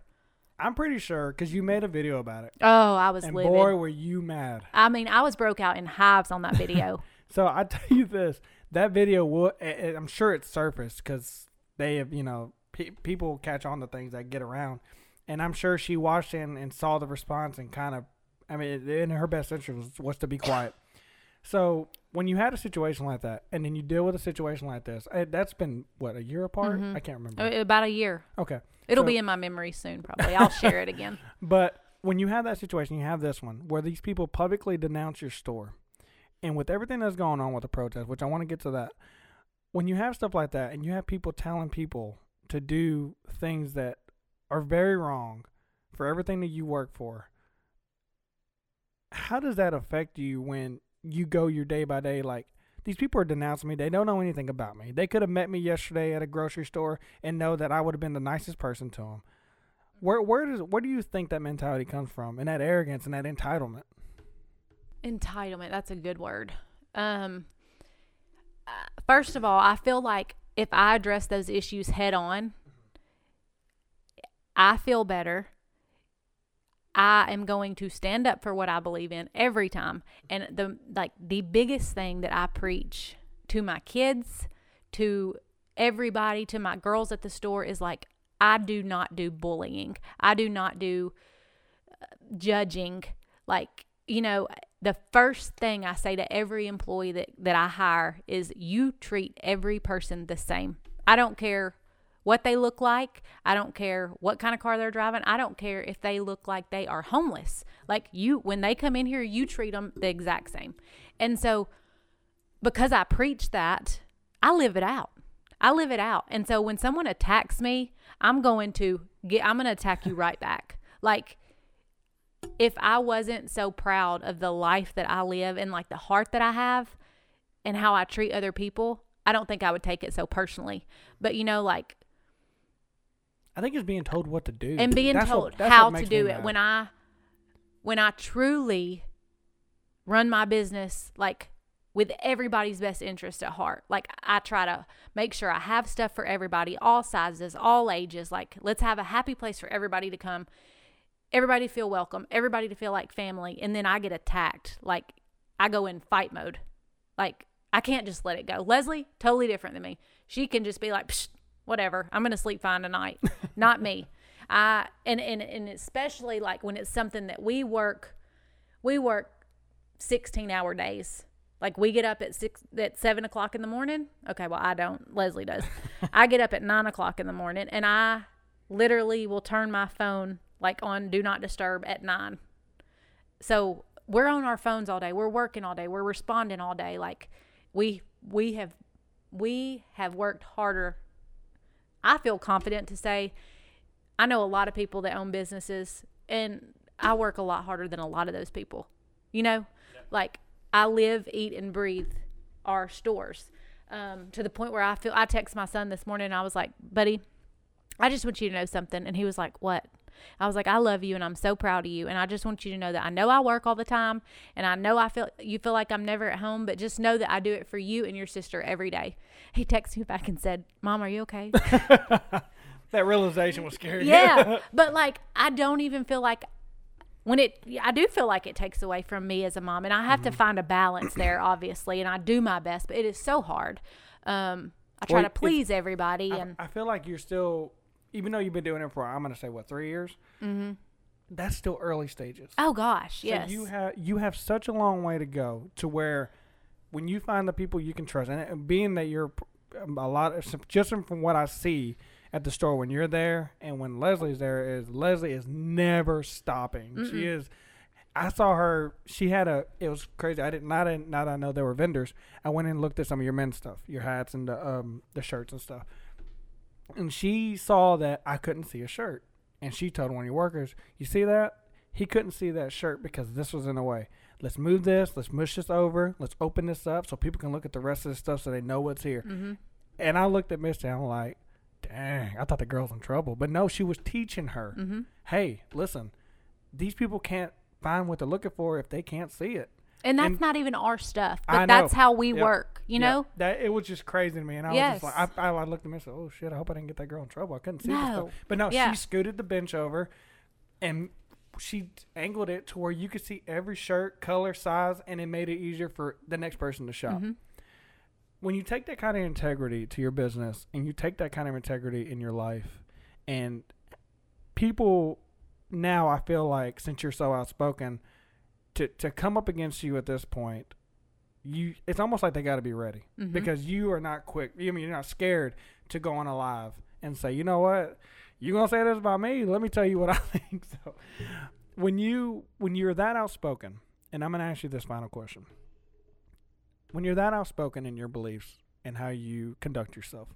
I'm pretty sure because you made a video about it. Oh, I was And livid. boy, were you mad. I mean, I was broke out in hives on that video. So I tell you this, that video will. eh, eh, I'm sure it's surfaced because they have, you know, pe- people catch on to things that get around, and I'm sure she watched and, and saw the response and kind of, I mean, in her best interest was, was to be quiet. So when you had a situation like that, and then you deal with a situation like this, eh, that's been what a year apart. Mhm. I can't remember. Uh, About a year. Okay, It'll So- be in my memory soon, probably. I'll share it again. But when you have that situation, you have this one where these people publicly denounce your store. And with everything that's going on with the protest, which I want to get to that, when you have stuff like that and you have people telling people to do things that are very wrong for everything that you work for, how does that affect you when you go your day by day like these people are denouncing me. They don't know anything about me. They could have met me yesterday at a grocery store and know that I would have been the nicest person to them. Where where does where do you think that mentality comes from and that arrogance and that entitlement? Entitlement. That's a good word. Um, uh, first of all, I feel like if I address those issues head on, I feel better. I am going to stand up for what I believe in every time. And the like the biggest thing that I preach to my kids, to everybody, to my girls at the store is like I do not do bullying. I do not do uh, judging. Like, you know, the first thing I say to every employee that, that I hire is you treat every person the same. I don't care what they look like. I don't care what kind of car they're driving. I don't care if they look like they are homeless. Like you, when they come in here, you treat them the exact same. And so, because I preach that, I live it out. I live it out. And so when someone attacks me, I'm going to get I'm going to attack you right back. Like if I wasn't so proud of the life that I live and like the heart that I have and how I treat other people, I don't think I would take it so personally. But you know like I think it's being told what to do and being That's told that's how to do it mad. when I when I truly run my business like with everybody's best interest at heart. Like I try to make sure I have stuff for everybody, all sizes, all ages. Like let's have a happy place for everybody to come. Everybody to feel welcome, everybody to feel like family, and then I get attacked. Like I go in fight mode. Like I can't just let it go. Leslie, totally different than me. She can just be like, Psh, whatever. I'm gonna sleep fine tonight. Not me. I and, and and especially like when it's something that we work, we work 16 hour days. Like we get up at six at seven o'clock in the morning. Okay, well I don't. Leslie does. I get up at nine o'clock in the morning, and I literally will turn my phone like on do not disturb at nine. So we're on our phones all day. We're working all day. We're responding all day. Like we we have we have worked harder. I feel confident to say I know a lot of people that own businesses and I work a lot harder than a lot of those people. You know, like I live, eat, and breathe our stores um, to the point where I feel. I text my son this morning and I was like, "Buddy, I just want you to know something." And he was like, "What?" I was like, "I love you and I'm so proud of you, and I just want you to know that I know I work all the time, and I know I feel you feel like I'm never at home, but just know that I do it for you and your sister every day." He texted me back and said, "Mom, are you okay?" that realization was scary. yeah, but like I don't even feel like when it I do feel like it takes away from me as a mom and I have Mm-hmm. to find a balance there obviously and I do my best but it is so hard. Um I try Well, to please everybody I, and I feel like you're still, even though you've been doing it for, I'm going to say what three years. Mm-hmm. That's still early stages. oh gosh, So yes. you have you have such a long way to go to where when you find the people you can trust, and being that you're um, a lot of just from what I see at the store when you're there and when Leslie's there is Leslie is never stopping. She is. I saw her. She had a. It was crazy. I didn't. Not. Not. I know there were vendors. I went in and looked at some of your men's stuff, your hats and the um the shirts and stuff. And she saw that I couldn't see a shirt, and she told one of your workers, "You see that? He couldn't see that shirt because this was in the way. Let's move this. Let's mush this over. Let's open this up so people can look at the rest of the stuff so they know what's here." mm-hmm. And I looked at Misty. I'm like, "Dang! I thought the girl's in trouble." But no, she was teaching her. Mm-hmm. Hey, listen, these people can't find what they're looking for if they can't see it. And that's And- not even our stuff, but that's how we Yep. work, you Yeah, know? that it was just crazy to me, and I was just like, I, I, looked at me and said, "Oh shit! I hope I didn't get that girl in trouble. I couldn't see this No. stuff." But no, Yeah. she scooted the bench over, and she angled it to where you could see every shirt, color, size, and it made it easier for the next person to shop. Mhm. When you take that kind of integrity to your business, and you take that kind of integrity in your life, and people now, I feel like since you're so outspoken, to to come up against you at this point, you it's almost like they got to be ready Mhm. because you are not quick. I mean, you're not scared to go on a live and say, you know what, you're gonna say this about me? Let me tell you what I think. So, when you when you're that outspoken, and I'm gonna ask you this final question: when you're that outspoken in your beliefs and how you conduct yourself,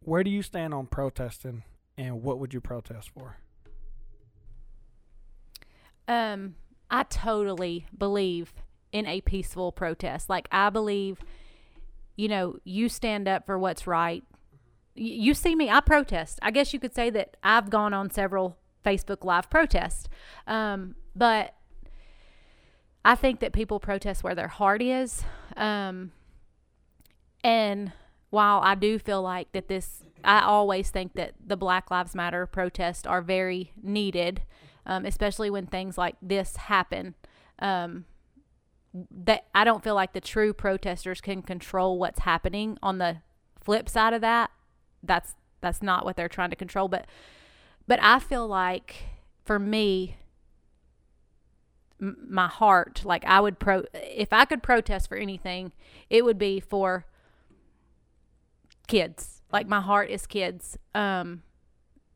where do you stand on protesting, and what would you protest for? Um, I totally believe in a peaceful protest. Like I believe, you know, you stand up for what's right. You see me, I protest. I guess you could say that I've gone on several Facebook Live protests. Um, but I think that people protest where their heart is. Um, and while I do feel like that this, I always think that the Black Lives Matter protests are very needed, um, especially when things like this happen. Um, that I don't feel like the true protesters can control what's happening. On the flip side of that, that's that's not what they're trying to control. But but I feel like for me, m- my heart, like I would pro if I could protest for anything, it would be for kids. Like my heart is kids. Um,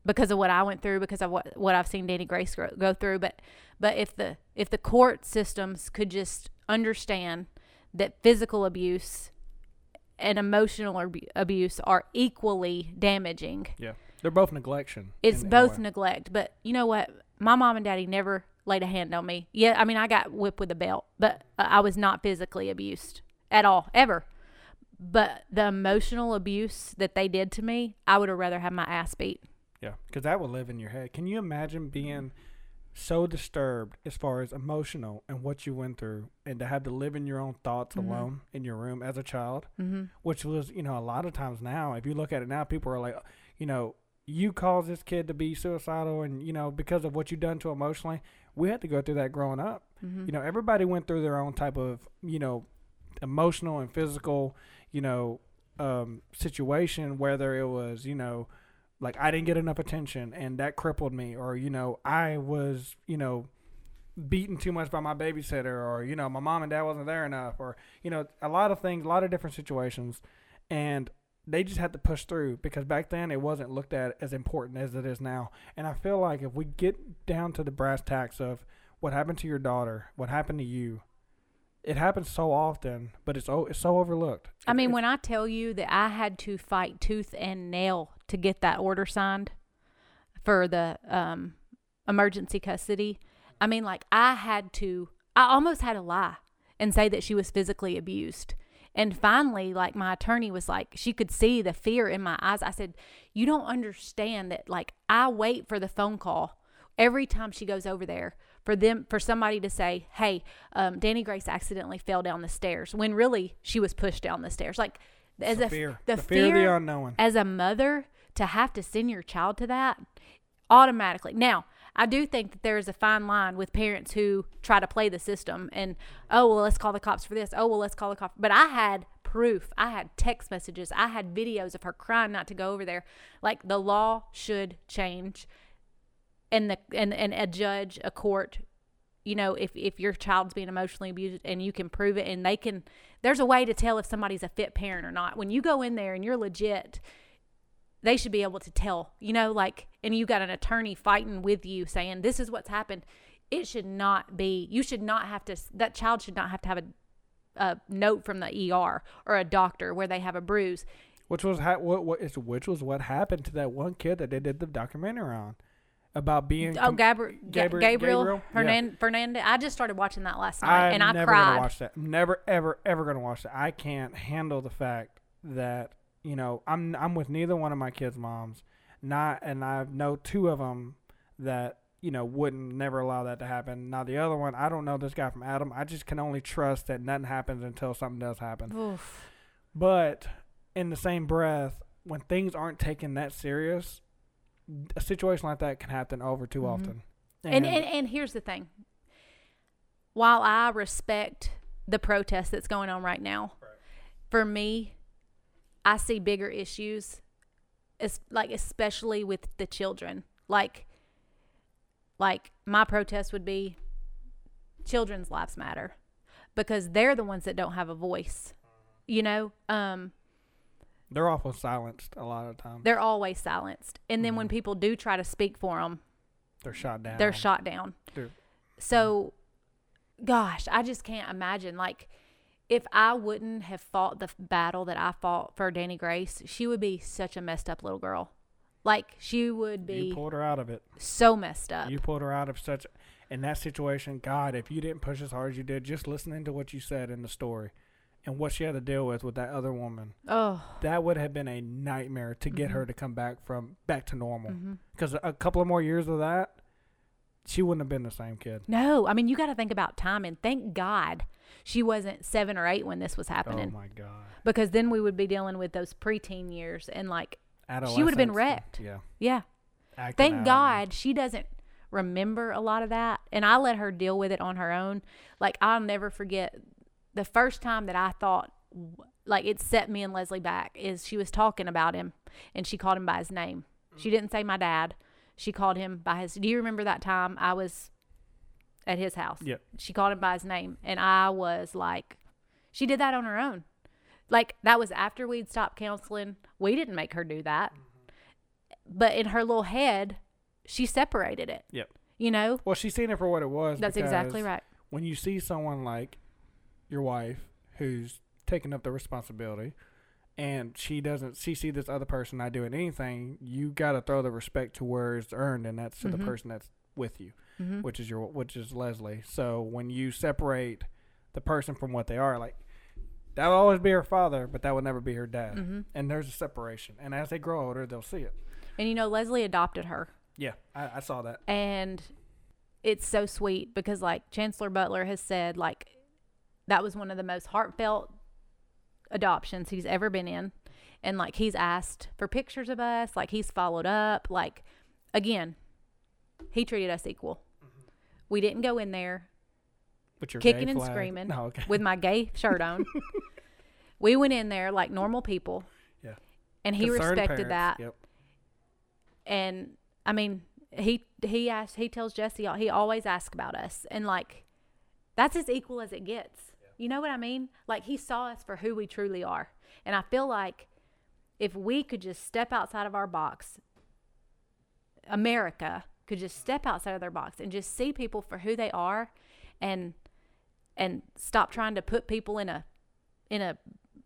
because of what I went through, because of what what I've seen Danny Grace go, go through. But but if the if the court systems could just understand that physical abuse and emotional abuse are equally damaging, Yeah, they're both neglection. it's in- both neglect. But you know what? My mom and daddy never laid a hand on me. Yeah, I mean I got whipped with a belt, but uh, I was not physically abused at all ever. But the emotional abuse that they did to me, I would have rather had my ass beat. Yeah, because that will live in your head. Can you imagine being so disturbed as far as emotional and what you went through and to have to live in your own thoughts Mhm. alone in your room as a child Mm-hmm. which was you know a lot of times now if you look at it now people are like you know you caused this kid to be suicidal and you know because of what you done to emotionally we had to go through that growing up Mm-hmm. you know everybody went through their own type of you know emotional and physical you know um situation whether it was you know like i didn't get enough attention and that crippled me or you know i was you know beaten too much by my babysitter or you know my mom and dad wasn't there enough or you know a lot of things a lot of different situations and they just had to push through because back then it wasn't looked at as important as it is now. And i feel like if we get down to the brass tacks of what happened to your daughter what happened to you it happens so often but it's, o- it's so overlooked. I mean, It's- when I tell you that I had to fight tooth and nail to get that order signed for the um, emergency custody, I mean, like I had to, I almost had to lie and say that she was physically abused. And finally, like my attorney was like, she could see the fear in my eyes. I said, You don't understand that, like, I wait for the phone call every time she goes over there for them for somebody to say hey um, danny grace accidentally fell down the stairs when really she was pushed down the stairs like as the a fear the, the fear fear of the unknown as a mother to have to send your child to that automatically. Now i do think that there is a fine line with parents who try to play the system and oh well let's call the cops for this. Oh well let's call the cops. But i had proof. I had text messages. I had videos of her crying not to go over there. Like the law should change and the and, and a judge a court you know if if your child's being emotionally abused and you can prove it and they can there's a way to tell if somebody's a fit parent or not. When you go in there and you're legit they should be able to tell you know like and you got an attorney fighting with you saying this is what's happened it should not be you should not have to that child should not have to have a a note from the ER or a doctor where they have a bruise which was ha- what what is which was what happened to that one kid that they did the documentary on about being Oh, com- Gabriel, Gabri- Gabriel, Gabriel? Hernan- Fernandez. I just started watching that last night, I'm and I never cried. gonna watch that. I'm never, ever, ever gonna watch that. I can't handle the fact that you know I'm I'm with neither one of my kids' moms. Not, and I know two of them that you know wouldn't never allow that to happen. Now the other one, I don't know this guy from Adam. I just can only trust that nothing happens until something does happen. Oof. But in the same breath, when things aren't taken that serious, a situation like that can happen over too Mhm. often. And, and and here's the thing. While I respect the protest that's going on right now, for me, I see bigger issues, like especially with the children. Like, like my protest would be, children's lives matter, because they're the ones that don't have a voice. You know, um, they're awful silenced a lot of times. they're always silenced, and then when Mhm. people do try to speak for them, They're shot down. they're shot down. They're- So, gosh, I just can't imagine. Like, if I wouldn't have fought the battle that I fought for Danny Grace, she would be such a messed up little girl. Like, she would be You pulled her out of it. so messed up. You pulled her out of such in that situation. God, if you didn't push as hard as you did, just listening to what you said in the story and what she had to deal with with that other woman, oh, that would have been a nightmare to get her Mhm. to come back from back to normal. hmm Because a couple of more years of that, she wouldn't have been the same kid. no. I mean, you got to think about time, and thank God she wasn't seven or eight when this was happening. Oh my God. because then we would be dealing with those preteen years and like, She would've been wrecked. Yeah. yeah, acting Thank out. God she doesn't remember a lot of that. And I let her deal with it on her own. Like, I'll never forget the first time that I thought, like, it set me and Leslie back is she was talking about him and she called him by his name. She didn't say my dad. She called him by his. Do you remember that time I was at his house? Yep. She called him by his name. And I was like, she did that on her own. Like, that was after we'd stopped counseling. We didn't make her do that. But in her little head, she separated it. Yep. You know? Well, she's seen it for what it was. That's exactly right. When you see someone like your wife who's taking up the responsibility and she doesn't she see this other person not doing anything, you gotta throw the respect to where it's earned and that's to Mhm. the person that's with you, hmm which is your which is Leslie. So when you separate the person from what they are, like that will always be her father, but that will never be her dad. hmm And there's a separation. And as they grow older, they'll see it. And you know, Leslie adopted her. Yeah, I, I saw that. And it's so sweet because like Chancellor Butler has said like that was one of the most heartfelt adoptions he's ever been in and like he's asked for pictures of us like he's followed up like again he treated us equal mm-hmm. we didn't go in there kicking and screaming No, okay. with my gay shirt on we went in there like normal people Yeah. and he Concerned respected parents. that Yep. and I mean, he he asks, he tells Jesse, he always asks about us, and like, that's as equal as it gets. You know what I mean? Like he saw us for who we truly are, and I feel like if we could just step outside of our box, America could just step outside of their box and just see people for who they are, and and stop trying to put people in a in a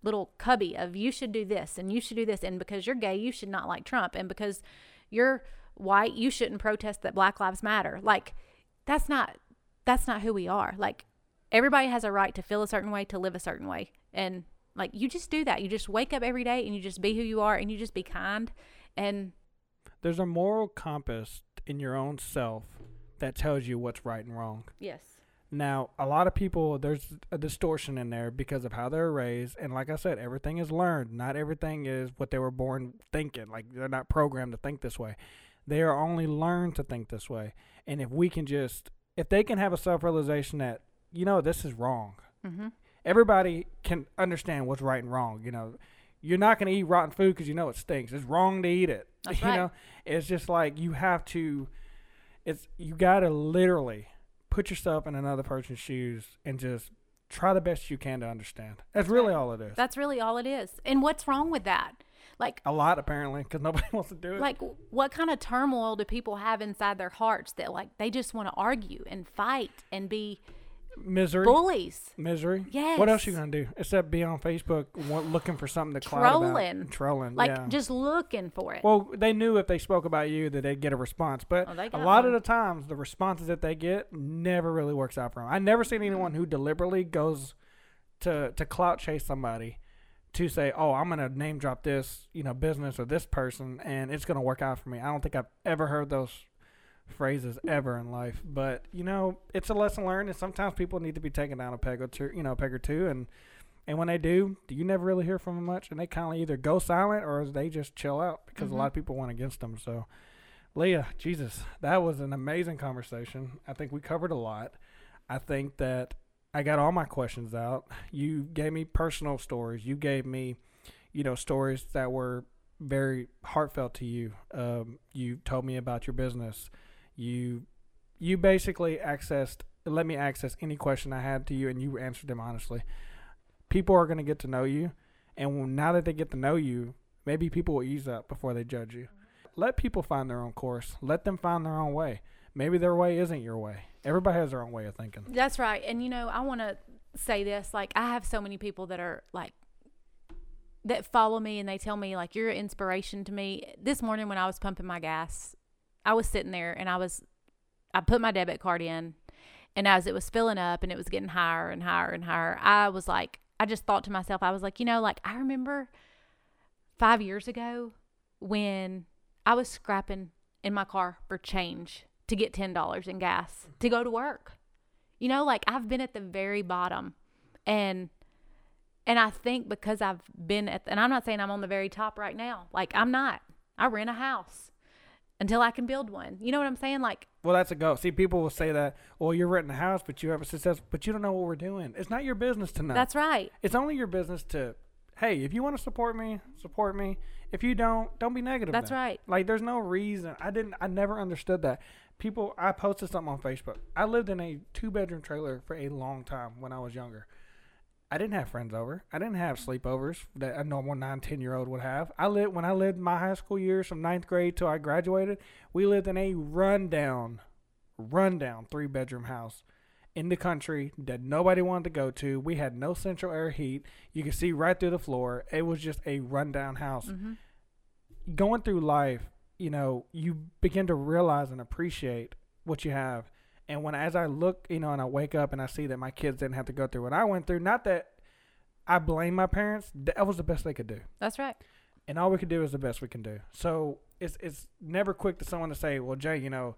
little cubby of you should do this and you should do this. And because you're gay you should not like Trump. And because you're white you shouldn't protest that black lives matter. Like that's not that's not who we are. Like everybody has a right to feel a certain way to live a certain way and like you just do that you just wake up every day and you just be who you are and you just be kind and There's a moral compass in your own self that tells you what's right and wrong. yes Now, a lot of people, there's a distortion in there because of how they're raised. And like I said, everything is learned. Not everything is what they were born thinking. Like, they're not programmed to think this way. They are only learned to think this way. And if we can just, if they can have a self realization that, you know, this is wrong, mm-hmm. everybody can understand what's right and wrong. You know, you're not going to eat rotten food because you know it stinks. It's wrong to eat it. That's you right. know, it's just like you have to. It's you got to literally put yourself in another person's shoes and just try the best you can to understand. That's, That's really right. all it is. that's really all it is and what's wrong with that like a lot apparently because nobody wants to do it. like what kind of turmoil do people have inside their hearts that like they just want to argue and fight and be misery, bullies misery. Yes. What else you gonna do except be on Facebook looking for something to clout about? Trolling. Trolling. like yeah. just looking for it Well, they knew if they spoke about you that they'd get a response, but Oh, a lot one. of the times the responses that they get never really works out for them. I never seen anyone who deliberately goes to to clout chase somebody to say, "Oh, I'm gonna name drop this, you know, business or this person, and it's gonna work out for me." I don't think I've ever heard those phrases ever in life, but you know, it's a lesson learned, and sometimes people need to be taken down a peg or two, you know, a peg or two, and and when they do, do you never really hear from them much, and they kind of either go silent or they just chill out because a Mhm. lot of people went against them. So, Leah, Jesus, that was an amazing conversation. I think we covered a lot. I think that I got all my questions out. You gave me personal stories. You gave me, you know, stories that were very heartfelt to you. Um, you told me about your business. You, you basically accessed, let me access any question I had to you, and you answered them honestly. People are going to get to know you, and now that they get to know you, maybe people will ease up before they judge you. Let people find their own course. Let them find their own way. Maybe their way isn't your way. Everybody has their own way of thinking. That's right. And you know, I want to say this like I have so many people that are like that follow me and they tell me like you're an inspiration to me. This morning when I was pumping my gas, I was sitting there and I was I put my debit card in and as it was filling up and it was getting higher and higher and higher, I was like I just thought to myself, I was like, you know, like I remember 5 years ago when I was scrapping in my car for change to get $10 in gas to go to work. You know, like I've been at the very bottom and and I think because I've been at and I'm not saying I'm on the very top right now. Like I'm not. I rent a house until I can build one. You know what I'm saying? Like Well, that's a go. See, people will say that, well, you're renting a house, but you have a success, but you don't know what we're doing. It's not your business to know. that's right. it's only your business to, hey, if you want to support me, support me. If you don't, don't be negative. That's then. right. Like, there's no reason. I didn't. I never understood that. People. I posted something on Facebook. I lived in a two bedroom trailer for a long time when I was younger. I didn't have friends over. I didn't have sleepovers that a normal nine, ten year old would have. I lived when I lived my high school years from ninth grade till I graduated. We lived in a rundown, rundown three bedroom house in the country that nobody wanted to go to. We had no central air heat. You could see right through the floor. It was just a rundown house. hmm Going through life, you know, you begin to realize and appreciate what you have. And when as I look, you know, and I wake up and I see that my kids didn't have to go through what I went through, not that I blame my parents, that was the best they could do. That's right. And all we could do is the best we can do. So it's it's never quick to someone to say, "Well, Jay, you know,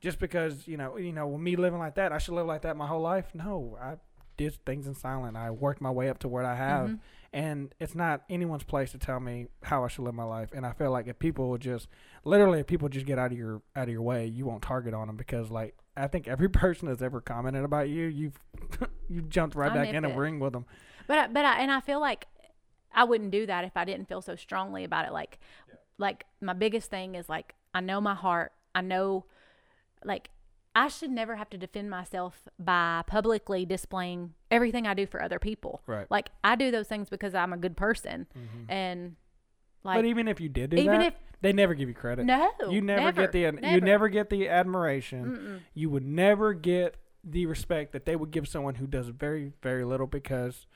just because you know, you know, with me living like that, I should live like that my whole life. No, I did things in silent. I worked my way up to what I have, Mhm. and it's not anyone's place to tell me how I should live my life. And I feel like if people would just, literally, if people just get out of your out of your way, you won't target on them because like I think every person that's ever commented about you, you've you jumped right I back nip in a ring with them. But I, but I, and I feel like I wouldn't do that if I didn't feel so strongly about it. Like, like my biggest thing is like I know my heart. I know, like I should never have to defend myself by publicly displaying everything I do for other people. Right. Like I do those things because I'm a good person, Mhm. and like but even if you did do even that, if they never give you credit. no, you never, get the ad- you never. never get the admiration. Mm-mm. You would never get the respect that they would give someone who does very very little because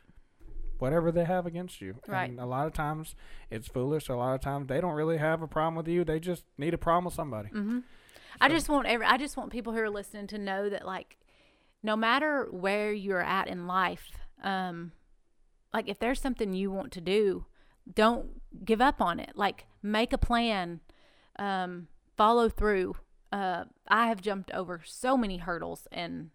whatever they have against you. Right. And a lot of times it's foolish. A lot of times they don't really have a problem with you. They just need a problem with somebody. hmm I just want every I just want people who are listening to know that like no matter where you're at in life, um like if there's something you want to do, don't give up on it. Like make a plan, um follow through. Uh I have jumped over so many hurdles and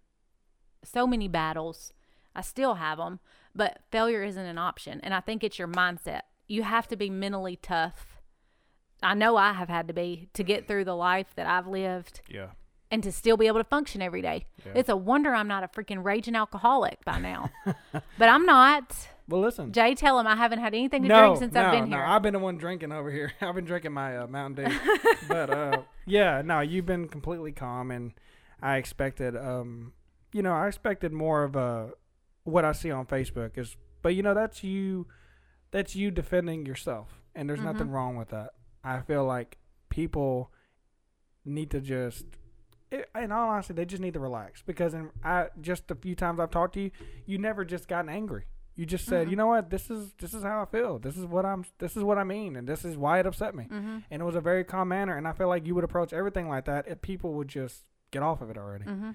so many battles. I still have them, but failure isn't an option and I think it's your mindset. You have to be mentally tough. I know I have had to be to get through the life that I've lived Yeah. and to still be able to function every day. Yeah. It's a wonder I'm not a freaking raging alcoholic by now. but I'm not. Well, listen. Jay, tell him I haven't had anything to no, drink since no, I've been no. here. I've been the one drinking over here. I've been drinking my uh, Mountain Dew. but uh, yeah, no, you've been completely calm, and I expected, um, you know, I expected more of a what I see on Facebook is, but you know, that's you, that's you defending yourself, and there's nothing Mhm. wrong with that. I feel like people need to just. i- In all honesty, they just need to relax because in I just a few times I've talked to you, you never just gotten angry. You just said, Mhm. you know what, this is this is how I feel. This is what I'm. This is what I mean, and this is why it upset me. mm-hmm. And it was a very calm manner. And I feel like you would approach everything like that if people would just get off of it already. Mm-hmm.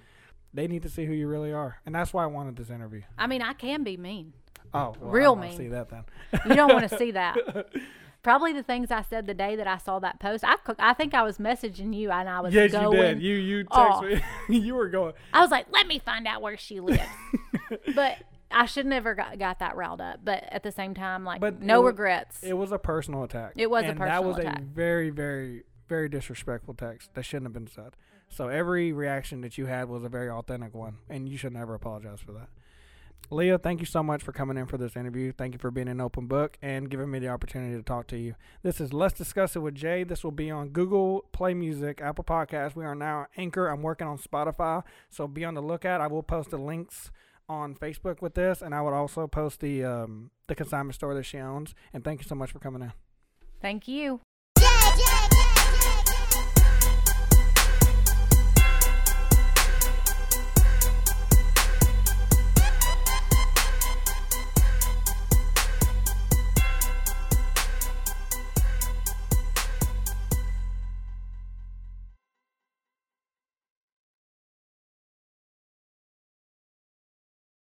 They need to see who you really are, and that's why I wanted this interview. I mean, I can be mean. Oh, well, Real mean. See that then? You don't want to see that. Probably the things I said the day that I saw that post. I, I think I was messaging you and I was yes, going. you did. You you text me. you were going. I was like, let me find out where she lives. but I should never got, got that riled up. But at the same time, like, But no it wa- regrets. It was a personal attack. It was a personal attack. that was attack. a very, very, very disrespectful text that shouldn't have been said. So every reaction that you had was a very authentic one, and you should never apologize for that. Leah, thank you so much for coming in for this interview. Thank you for being an open book and giving me the opportunity to talk to you. This is Let's Discuss It with Jay. This will be on Google Play Music, Apple Podcasts. We are now Anchor. I'm working on Spotify, so be on the lookout. I will post the links on Facebook with this, and I would also post the um, the consignment store that she owns. And thank you so much for coming in. Thank you.